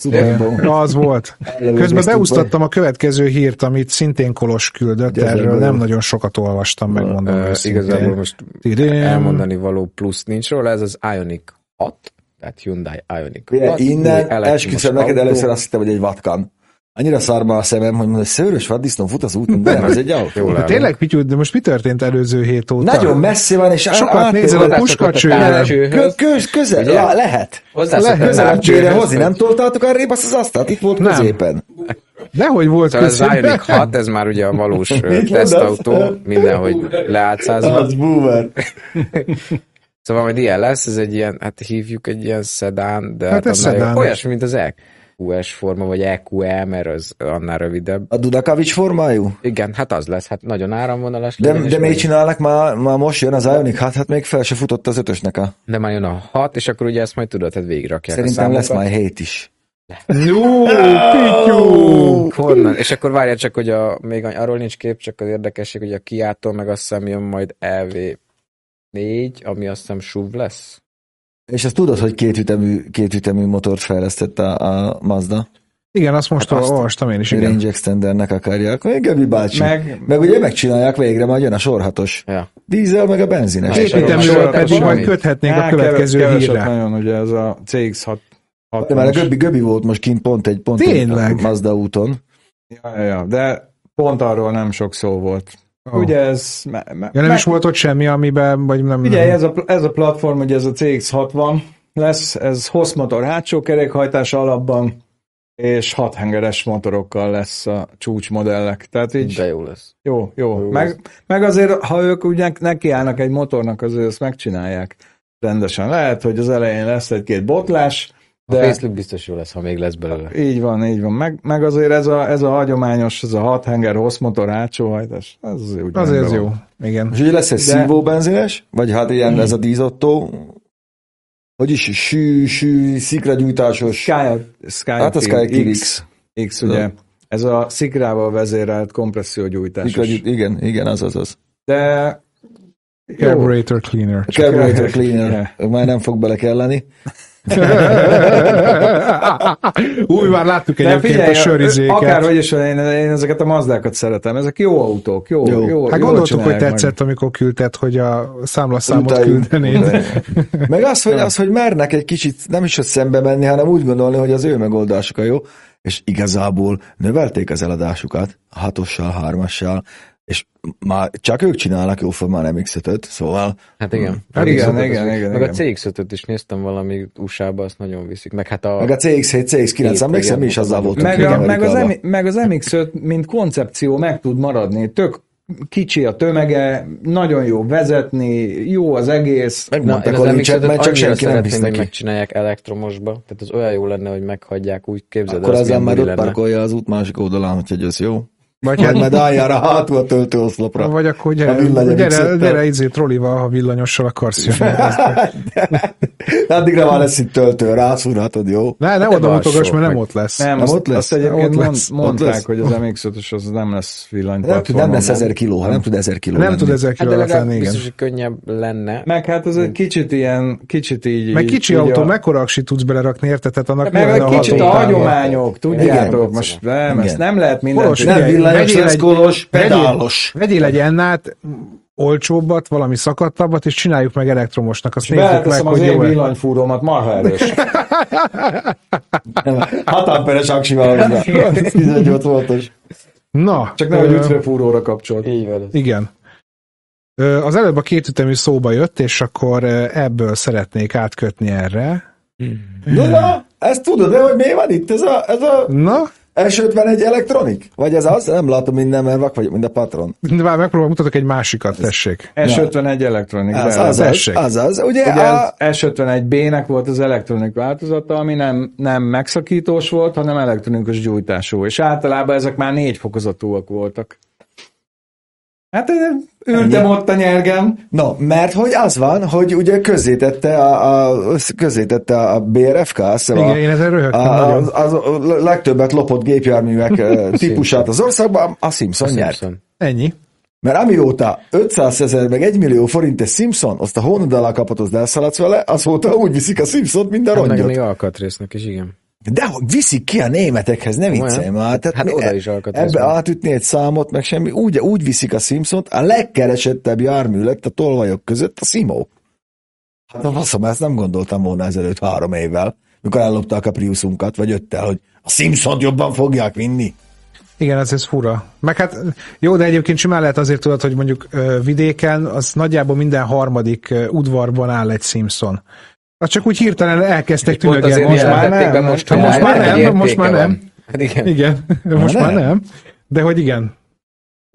Az volt. Közben beúsztattam a következő hírt, amit szintén Kolos küldött, Gyere, erről nem nagyon sokat olvastam, megmondom őszintén. Igazából most elmondani való plusz nincs róla, ez az Ioniq 6, tehát Hyundai Ioniq Figyelj, 6. új Innen esküszöm neked autó. először azt hittem, hogy egy vatkan. Annyira szarma a szemem, hogy mondom, hogy szőrös vaddisznó fut az úton, de nem, ez egy autó. De tényleg, Pityu, de most mi történt előző hét óta? Nagyon messze van, és Sokat át- nézel a puskacsőre. Kö- köz- Közel, Ugye? lá- lehet. Hozzászoktam Közel hozni, nem toltátok arrébb azt az asztalt? Itt volt Nem. középen. Dehogy volt Szóval ez az. Ioniq 6, ez már ugye a valós tesztautó, mindenhogy leálcázva. Az boomer. Szóval majd ilyen lesz, ez egy ilyen, hát hívjuk egy ilyen szedán, de Hát hát, ez szedán. olyasmi, mint az EQS forma, vagy EQE, mert az annál rövidebb. A Dudakavics formájú? Igen, hát az lesz, hát nagyon áramvonalas. De, legyen, de még csinálnak már, már most jön az Ioniq 6, hát még fel se futott az ötösnek a... De már jön a 6, és akkor ugye ezt majd tudod, hát végigrakják Szerintem a lesz majd 7 is. Jó, Pityu! Honnan? És akkor várjál csak, hogy a, még arról nincs kép, csak az érdekesség, hogy a Kiától meg azt hiszem jön majd EV4, ami azt hiszem SUV lesz. És azt tudod, hogy kétütemű, kétütemű motort fejlesztett a, a Mazda? Igen, azt most Hát azt- olvastam én is, igen. Range Extendernek akarják. Még Gabi bácsi. Meg, Meg, ugye megcsinálják végre, majd jön a sorhatos. Ja. Dízel meg a benzines. Már pedig majd köthetnénk a következő keves- hírre. nagyon, ugye ez a CX-6. De már a Göbbi, Göbbi volt most kint pont egy pont Tényleg? egy Mazda úton. Ja, ja, ja, de pont arról nem sok szó volt. Ó. Ugye ez... Me, me, Ja, nem me- is volt ott semmi, amiben, vagy nem... Ugye ez a, ez a platform, ugye ez a CX60 lesz, ez hosszmotor hátsó kerékhajtás alapban, és hat hengeres motorokkal lesz a csúcsmodellek. Tehát így De jó lesz. jó, jó. Jó. Meg, meg azért, ha ők ugye nekiállnak egy motornak, azért ezt megcsinálják rendesen. Lehet, hogy az elején lesz egy-két botlás, A de facelift biztos jó lesz, ha még lesz belőle. így van, így van. Meg, meg azért ez a, ez a hagyományos, ez a hat henger hosszmotor hátsó hajtás, ez azért úgy Azért ez jó. Igen. És ugye lesz egy De- szívó benzines, vagy hát ilyen ez a dízottó, hogy is sű, sű, szikragyújtásos. Sky, Sky, Hát a Sky X, X, ugye. Ez a szikrával vezérelt kompressziógyújtásos. Szikragyú- igen, igen, az az az. De. Carburetor cleaner. A carburetor Yeah. cleaner, már nem fog bele kelleni. Új, már láttuk De egyébként figyelj, a sörizéket. akárhogy is, én, én ezeket a mazdákat szeretem. Ezek jó autók, jó, Jó. jó, Hát gondoltuk, hogy csinálják meg. tetszett, amikor küldted, hogy a számlaszámot Utáljunk. küldenéd. Meg az hogy, az, hogy mernek egy kicsit nem is hogy szembe menni, hanem úgy gondolni, hogy az ő megoldásuk a jó, és igazából növelték az eladásukat hatossal, hármassal, és már csak ők csinálnak jóformán nem x szóval Hát igen. Hát A igen, CX-5-öt igen, az- igen, Meg a igen. CX-5-öt is néztem valami USA-ba, azt nagyon viszik. Meg hát a... meg a CX-7, CX-9, Két, emlékszem, mi is igen. azzal voltunk Meg, a, meg, az. M, meg az MX-5, mint koncepció meg tud maradni. Tök kicsi a tömege, nagyon jó vezetni, jó az egész. Megmondták lincset, MX-5-öt mert csak senki nem hisz hogy neki. megcsinálják elektromosba. Tehát az olyan jó lenne, hogy meghagyják, úgy képzeld Akkor ezzel buli ott parkolja az út másik oldalán, hogy ez jó. Vagy Majd hát, majd álljál a hátul a töltőoszlopra. vagy akkor gyere, gyere, MX-5-tel. gyere izé trollival, ha villanyossal akarsz jönni. Addigra már lesz itt töltő, rászúrhatod, jó? Ne, ne oda mutogass, mert nem vagy- ott lesz. Nem, Nem ott lesz? azt egyébként Ott lesz, ott mondták, lesz. hogy az MX-5-ös az nem lesz villany Nem, tud, nem lesz ezer kiló, ha nem tud ezer kiló Nem lenni. tud ezer Hát kiló legalább lenni, igen. biztos, hogy könnyebb lenne. Meg hát ez egy kicsit ilyen, kicsit így... Meg kicsi autó, mekkora aksi tudsz belerakni, érted? Tehát annak Meg kicsit a hagyományok, tudjátok, most nem, ezt nem lehet mindent. Nem Figyelj, villanyos vegyél lesz egy- kolos, vegyél- pedálos. Vegyél egy ennát, olcsóbbat, valami szakadtabbat, és csináljuk meg elektromosnak. Azt nézzük meg, az hogy én villanyfúrómat, marha erős. Hatámperes aksival hozzá. 18 voltos. Na, Csak nem, hogy ö, ütvefúróra kapcsolt. Így van. Igen. Az előbb a kétütemű szóba jött, és akkor ebből szeretnék átkötni erre. Na, na, ezt tudod, de hogy mi van itt? Ez a, ez a Na, S51 elektronik? Vagy ez az? Nem látom minden, mert vak vagyok, mint a patron. de már megpróbálom mutatok egy másikat, tessék. S51 elektronik. Az, de- az, az, tessék. az, az. Ugye, Ugye a, az S51B-nek volt az elektronik változata, ami nem, nem megszakítós volt, hanem elektronikus gyújtású. És általában ezek már négy fokozatúak voltak. Hát én ültem ott a nyergen. No, mert hogy az van, hogy ugye közzétette a, a, közzétette a BRFK, azt hiszem, Igen, a, én ezen röhögtem a, az, az, a legtöbbet lopott gépjárművek típusát az országban, a Simpson nyert. Simpson. Ennyi. Mert amióta 500 ezer meg 1 millió forint egy Simpson, azt a hónod alá kapott, az elszaladsz vele, azóta úgy viszik a Simpson, mint a Hát meg rongyot. még alkatrésznek is, igen. De viszik ki a németekhez, nem Olyan? viccelj már. Tehát Hát mi- oda is alkatrész Ebbe átütni egy számot, meg semmi, úgy, úgy viszik a Simpsont, a legkeresettebb jármű lett a tolvajok között a Simo. Hát a faszom, ezt nem gondoltam volna ezelőtt három évvel, mikor ellopták a Priusunkat, vagy öttel, hogy a Simpsont jobban fogják vinni. Igen, ez, ez fura. Meg hát jó, de egyébként simán lehet azért tudod, hogy mondjuk ö, vidéken az nagyjából minden harmadik ö, udvarban áll egy Simpson. Az csak úgy hirtelen elkezdtek tünegelni. Most már nem. most, Hát most már nem, most már nem. Hát igen. Igen, most nem. már nem. De hogy igen.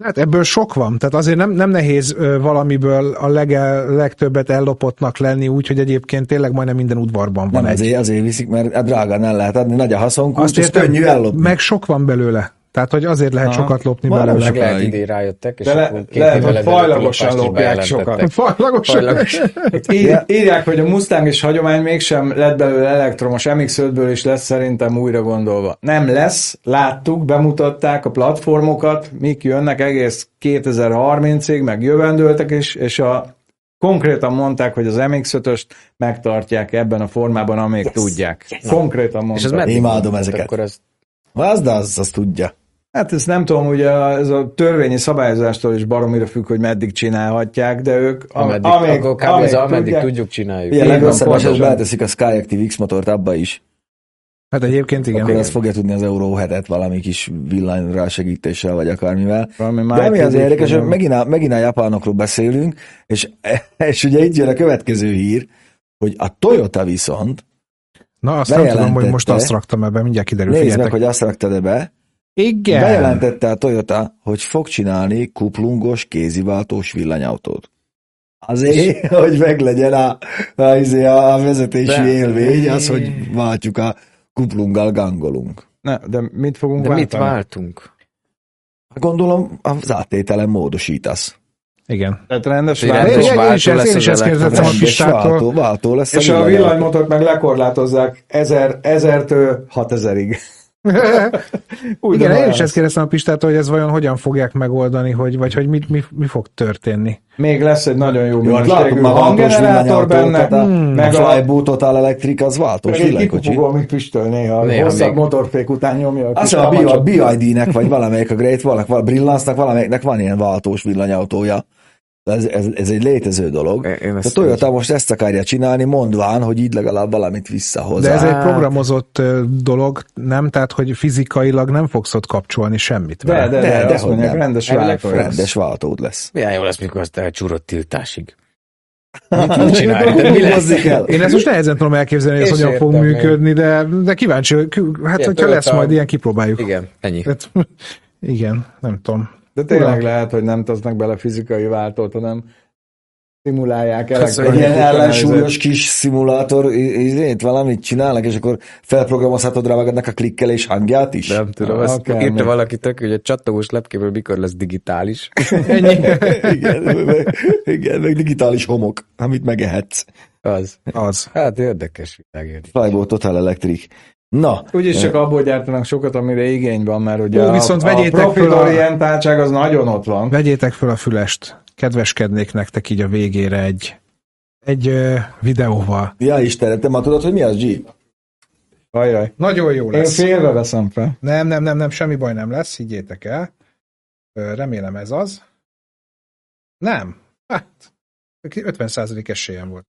Hát ebből sok van, tehát azért nem, nem nehéz valamiből a lege, legtöbbet ellopottnak lenni, úgyhogy egyébként tényleg majdnem minden udvarban van Nem, egy. azért, azért viszik, mert a drágán el lehet adni, nagy a haszonkulcs, Azt és értem, könnyű ellopni. meg sok van belőle. Tehát, hogy azért lehet Aha. sokat lopni Már nem belőle. Meg lehet idén rájöttek, és De le- akkor két lehet, hogy fajlagosan lopják bejelentettek. sokan. Fajlagos. Így, írják, hogy a Mustang és hagyomány mégsem lett belőle elektromos, MX-5-ből is lesz szerintem újra gondolva. Nem lesz, láttuk, bemutatták a platformokat, mik jönnek egész 2030-ig, meg jövendőltek is, és a Konkrétan mondták, hogy az MX-5-öst megtartják ebben a formában, amíg yes. tudják. Yes. Konkrétan mondták. És az meddig Imádom ezeket. Akkor az Az, de az, az tudja. Hát ezt nem tudom, ugye ez a törvényi szabályozástól is baromira függ, hogy meddig csinálhatják, de ők ameddig, akkor kb. az ameddig tudjuk csináljuk. Ilyen pontosan. beleteszik a Skyactiv X motort abba is. Hát egyébként igen. Akkor az fogja tudni az Euró 7-et valami kis villanyra segítéssel, vagy akármivel. Valami De ami az érdekes, hogy megint a, megint a japánokról beszélünk, és, és ugye itt jön a következő hír, hogy a Toyota viszont, Na, azt nem tudom, hogy most azt raktam ebbe, mindjárt kiderül. nézd meg, hogy azt raktad be, Igen. bejelentette a Toyota, hogy fog csinálni kuplungos, kéziváltós villanyautót. Azért, hogy meglegyen a, a, izé, a, a vezetési De- élmény, az, hogy váltjuk a kuplunggal gangolunk. Ne, de mit fogunk De mit váltani? váltunk? Gondolom, az áttételen módosítasz. Igen. Tehát rendes váltó. rendes Én- én is váltó ezt- én lesz is az ezt kérdeztem a Pistától. váltó, váltó lesz És a villanyautó. villanymotort meg lekorlátozzák 1000, 1000-től 6000-ig. Úgy Igen, én is ezt kérdeztem a Pistától, hogy ez vajon hogyan fogják megoldani, hogy, vagy hogy mit, mi, mi fog történni. Még lesz egy nagyon jó minőségű hanggenerátor benne, a, meg a a Flybo Total Electric az váltós meg egy villanykocsi. amit füstöl néha, Néha hosszabb még. motorfék után nyomja. a Azt a, BID-nek, vagy valamelyik a Great Wall-nak, val- Brilliance-nak valamelyiknek van ilyen váltós villanyautója. Ez, ez, ez egy létező dolog. Én- A Toyota most ezt akarja csinálni, mondván, hogy így legalább valamit visszahoz. De ez egy Hát- programozott dolog, nem? Tehát, hogy fizikailag nem fogsz ott kapcsolni semmit De, vele. de, de, De, de, de, azt hogy mondják, nem. rendes Elvileg váltó. lesz. rendes váltód lesz. Milyen jó lesz, mikor azt elcsúrod tiltásig. Mit csinálni? De mi lesz? Én ezt most nehezen tudom elképzelni, hogy ez hogyan fog működni, de, de kíváncsi, hát hogyha lesz majd ilyen, kipróbáljuk. Igen, ennyi. Hát, igen, nem tudom. De tényleg lehet, hogy nem tesznek bele fizikai váltót, hanem szimulálják Egy elektronikus ilyen ellensúlyos kis szimulátor, izét, valamit csinálnak, és akkor felprogramozhatod rá magadnak a klikkelés hangját is. Nem tudom, Ah, azt akár írta még. valaki tök, hogy a csattogós lepkéből mikor lesz digitális. Ennyi. igen, meg, igen, meg digitális homok, amit megehetsz. Az. Az. Hát érdekes világ. Flybo Total Electric. Na, Úgyis csak abból gyártanak sokat, amire igény van, mert ugye Ó, viszont a, vegyétek a föl a- profitorientáltság az nagyon ott van. Vegyétek föl a fülest. Kedveskednék nektek így a végére egy, egy videóval. ja Istenem, te már tudod, hogy mi az G? Ajaj. Nagyon jó Én lesz. félve veszem fel. Nem, nem, nem, nem, semmi baj nem lesz, higgyétek el. Remélem ez az. Nem. Hát, 50% esélyem volt.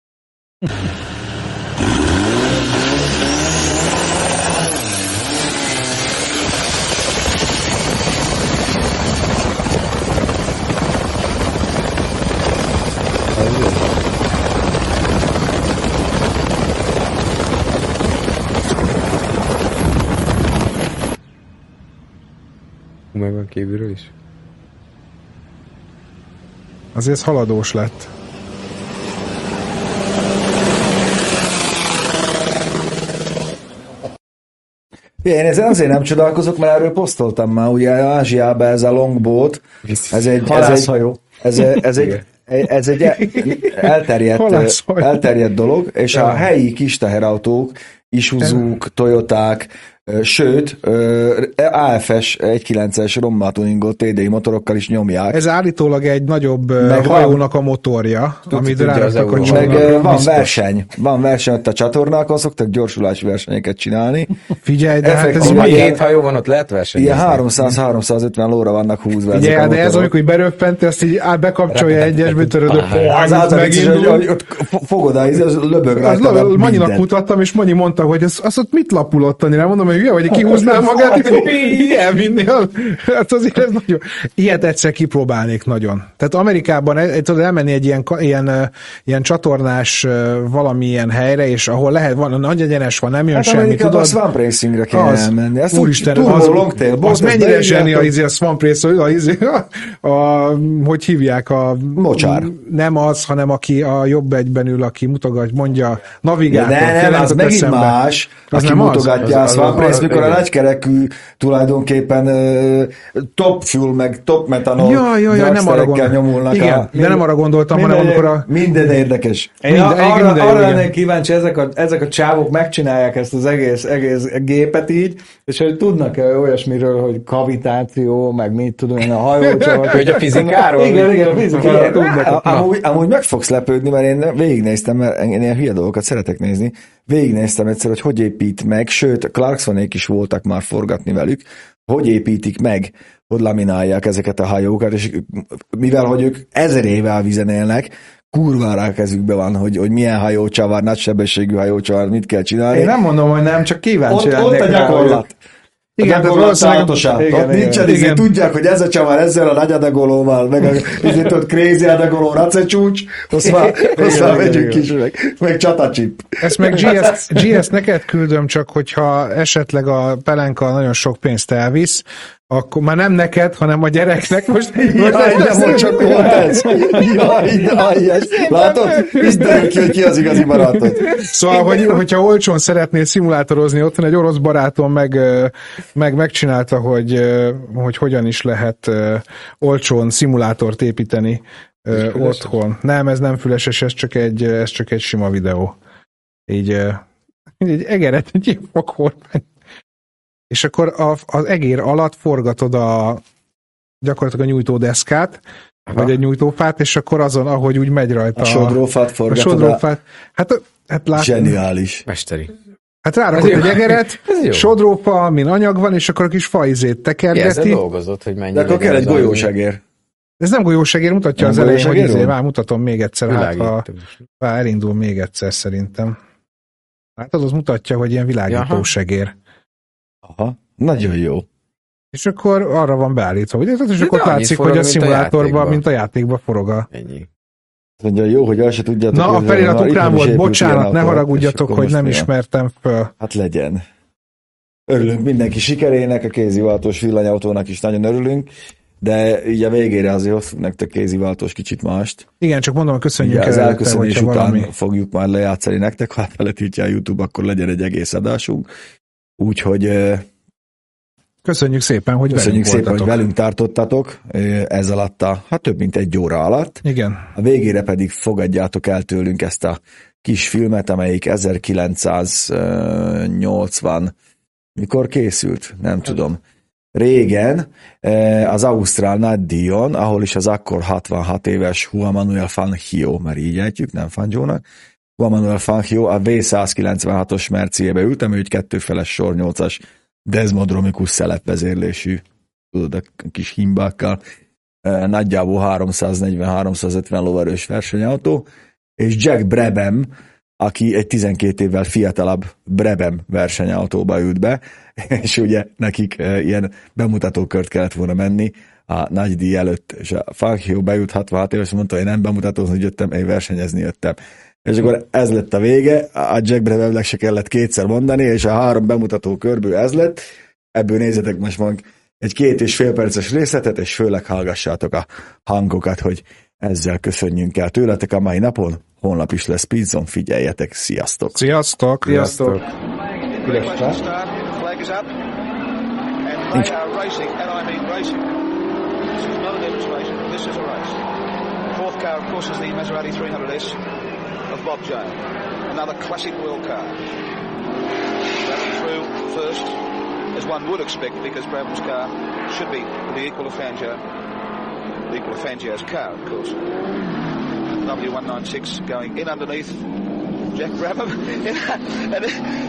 megvan kívülről is? Azért ez haladós lett. Én ezen azért nem csodálkozok, mert erről posztoltam már, ugye Ázsiában ez a longboat, ez egy, ez egy, ez, egy- ez egy, ez egy elterjedt, Halászhajó. elterjedt dolog, és a helyi kis teherautók, Isuzuk, Toyoták, sőt, ö, AFS 1.9-es Romma tuningot TDI motorokkal is nyomják. Ez állítólag egy nagyobb Meg Meg van- hajónak a motorja, amit tudja az ráraktak a meg van Biztos. verseny, van verseny ott a csatornákon, szoktak gyorsulási versenyeket csinálni. Figyelj, de hát ez Effektív, Ha mi? ilyen- két hajó van, ott lehet versenyezni. Ilyen 300-350 lóra vannak húzva ezek Figyelj, a de ez amikor így beröppenti, azt így á, bekapcsolja egyesbe, töröd, Az az ott fo- fogod, az, löbög Az la- Manyinak mutattam, és Manyi mondta, hogy az, az ott mit lapulott Anni? Nem mondom, hogy hülye, vagy kihúznál magát, így elvinni. Hát azért ez nagyon... Ilyet egyszer kipróbálnék nagyon. Tehát Amerikában tudod elmenni egy ilyen, ilyen, ilyen csatornás valamilyen helyre, és ahol lehet, van, nagy egyenes van, nem jön Hát semmi, Amerikában a tudod? Swamp Racingre kéne elmenni. Ezt Úristen, az, longtail boat, az ezt mennyire zseni a, izé, a Swamp Race, a, izé, a, a, hogy hívják a... Mocsár. Nem az, hanem aki a jobb egyben ül, aki mutogat, mondja, Ja, navigátor. ne, nem, az megint más, Az aki nem az? mutogatja a Az- az- az- Race, mikor a nagykerekű tulajdonképpen top fuel, meg top metanol Ja, ja, ja, nem arra gondoltam. nyomulnak. Igen, a, de nem arra gondoltam, hanem minden, amikor a- Minden érdekes. Én Minden- arra, minden arra igen. lennék kíváncsi, ezek a, ezek a csávok megcsinálják ezt az egész, egész gépet így, és hogy tudnak-e olyasmiről, hogy kavitáció, meg mit tudom én, a hajócsavar. Hogy a fizikáról? Igen, igen, a fizikáról tudnak. amúgy, amúgy meg fogsz lepődni, mert én végignéztem, mert én ilyen hülye dolgokat szeretek nézni, végignéztem egyszer, hogy hogy épít meg, sőt, Clarksonék is voltak már forgatni velük, hogy építik meg, hogy laminálják ezeket a hajókat, és mivel, hogy ők ezer éve a vízen élnek, kurvára a kezükbe van, hogy, hogy milyen hajócsavar, nagysebességű hajócsavar, mit kell csinálni. Én nem mondom, hogy nem, csak kíváncsi ott, ott a rá, gyakorlat. Igen, Igen, gyakorlat valószínűleg- szállatosát. igen, nincsen, igen. tudják, hogy ez a csavar ezzel a nagy adagolóval, meg a, ezért ott crazy adagoló racecsúcs, azt már, azt már igen. is meg, meg csatacsip. Ezt meg GS, GS neked küldöm, csak hogyha esetleg a pelenka nagyon sok pénzt elvisz, akkor már nem neked, hanem a gyereknek. Most, Jaj, de most csak volt ez. Jaj, de aljas. Látod? Így derül ki, hogy ki az igazi barátod. Szóval, hogy, hogyha olcsón szeretnél szimulátorozni, otthon egy orosz barátom meg, meg megcsinálta, hogy, hogy hogyan is lehet olcsón szimulátort építeni ö, otthon. Nem, ez nem füleses, ez csak egy, ez csak egy sima videó. Így, ö, egy egeret, egy ilyen. És akkor a, az egér alatt forgatod a gyakorlatilag a nyújtódeszkát, vagy egy nyújtófát, és akkor azon, ahogy úgy megy rajta A sodrófát forgatod. A sodrófát. Hát, hát lát, Zseniális. Mesteri. Hát jó. egy egeret, sodrófa, amin anyag van, és akkor a kis faizét Ki ezzel tekergeti. dolgozott, hogy mennyire... De akkor kell egy golyósegér. Ez nem golyósegér, mutatja Nem az elején, hogy izé, már mutatom még egyszer, hát ha Világító. ha elindul még egyszer szerintem. Hát az, az mutatja, hogy ilyen világítósegér. Aha. Nagyon jó. És akkor arra van beállítva, ugye? És De akkor látszik, forog, hogy a szimulátorban, mint a játékban forog a... Ennyi. Azt mondja, jó, hogy el se tudjátok. Na, a felirat ukrán volt, bocsánat, ne haragudjatok, hogy nem ismertem föl. Hát legyen. Örülünk mindenki sikerének, a kéziváltós villanyautónak is nagyon örülünk, de így a végére azért hoztunk nektek kéziváltós kicsit mást. Igen, csak mondom, köszönjük Ugye az elköszönés után valami... fogjuk már lejátszani nektek, ha feletítja a YouTube, akkor legyen egy egész adásunk. Úgyhogy Köszönjük szépen, hogy köszönjük velünk szépen, hogy voltatok. velünk tartottatok ez alatt a, hát több mint egy óra alatt. Igen. A végére pedig fogadjátok el tőlünk ezt a kis filmet, amelyik 1980 mikor készült? Nem tudom. Régen az Ausztrál nagydíjon, ahol is az akkor 66 éves Juan Manuel Fangio, mert így ejtjük, nem Fangio-nak, Juan Manuel Fangio a V196-os Merciébe ültem, ő egy kettőfeles sor 8-as Desmodromikus szelepvezérlésű, tudod, a kis himbákkal, eh, nagyjából 340-350 lóerős versenyautó, és Jack Brabham, aki egy 12 évvel fiatalabb Brabham versenyautóba ült be, és ugye nekik eh, ilyen bemutatókört kellett volna menni a nagy díj előtt, és a Fangio beült 66 éves, mondta, hogy én nem bemutatózni jöttem, én versenyezni jöttem. És akkor ez lett a vége, a Jack Brabhamnek se kellett kétszer mondani, és a három bemutató körből ez lett, ebből nézzetek most meg egy két és fél perces részletet, és főleg hallgassátok a hangokat, hogy ezzel köszönjünk el tőletek a mai napon. Holnap is lesz Pizzon, figyeljetek, sziasztok! Sziasztok! Sziasztok! Race. Fourth car, of course, is the Maserati 300S of Bob Jones. Another classic world car. Running through first, as one would expect, because Brabham's car should be the equal of Fangio. The equal of Fangio's car, of course. W196 going in underneath Jack Brabham. and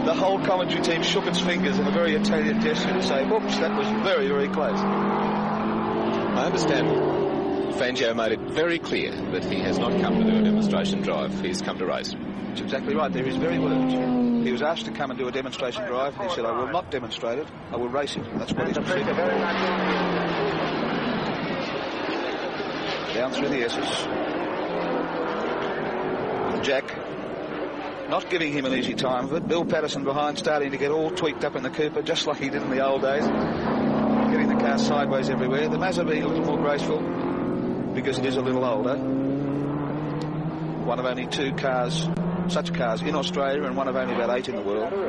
the whole commentary team shook its fingers in a very Italian gesture to say, whoops, that was very, very close. I understand Fangio made it very clear that he has not come to do a demonstration drive. He's come to race. That's exactly right. There is very words. He was asked to come and do a demonstration drive, and he said, I will not demonstrate it, I will race it. That's what he's proceeded. Down through the S's. Jack not giving him an easy time of it. Bill Patterson behind starting to get all tweaked up in the Cooper, just like he did in the old days. Getting the car sideways everywhere. The Mazda being a little more graceful because it is a little older. One of only two cars, such cars in Australia and one of only about eight in the world. But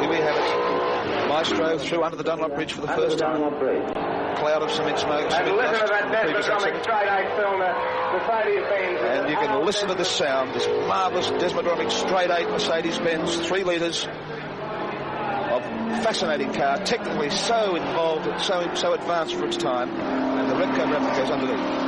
here we have it. Maestro through under the Dunlop Bridge for the first time. Cloud of cement smoke, cement dust from the previous accident. And you can listen to the sound, this marvellous Desmodromic straight eight Mercedes-Benz, three litres fascinating car, technically so involved and so so advanced for its time, and the red coat wrapper goes underneath.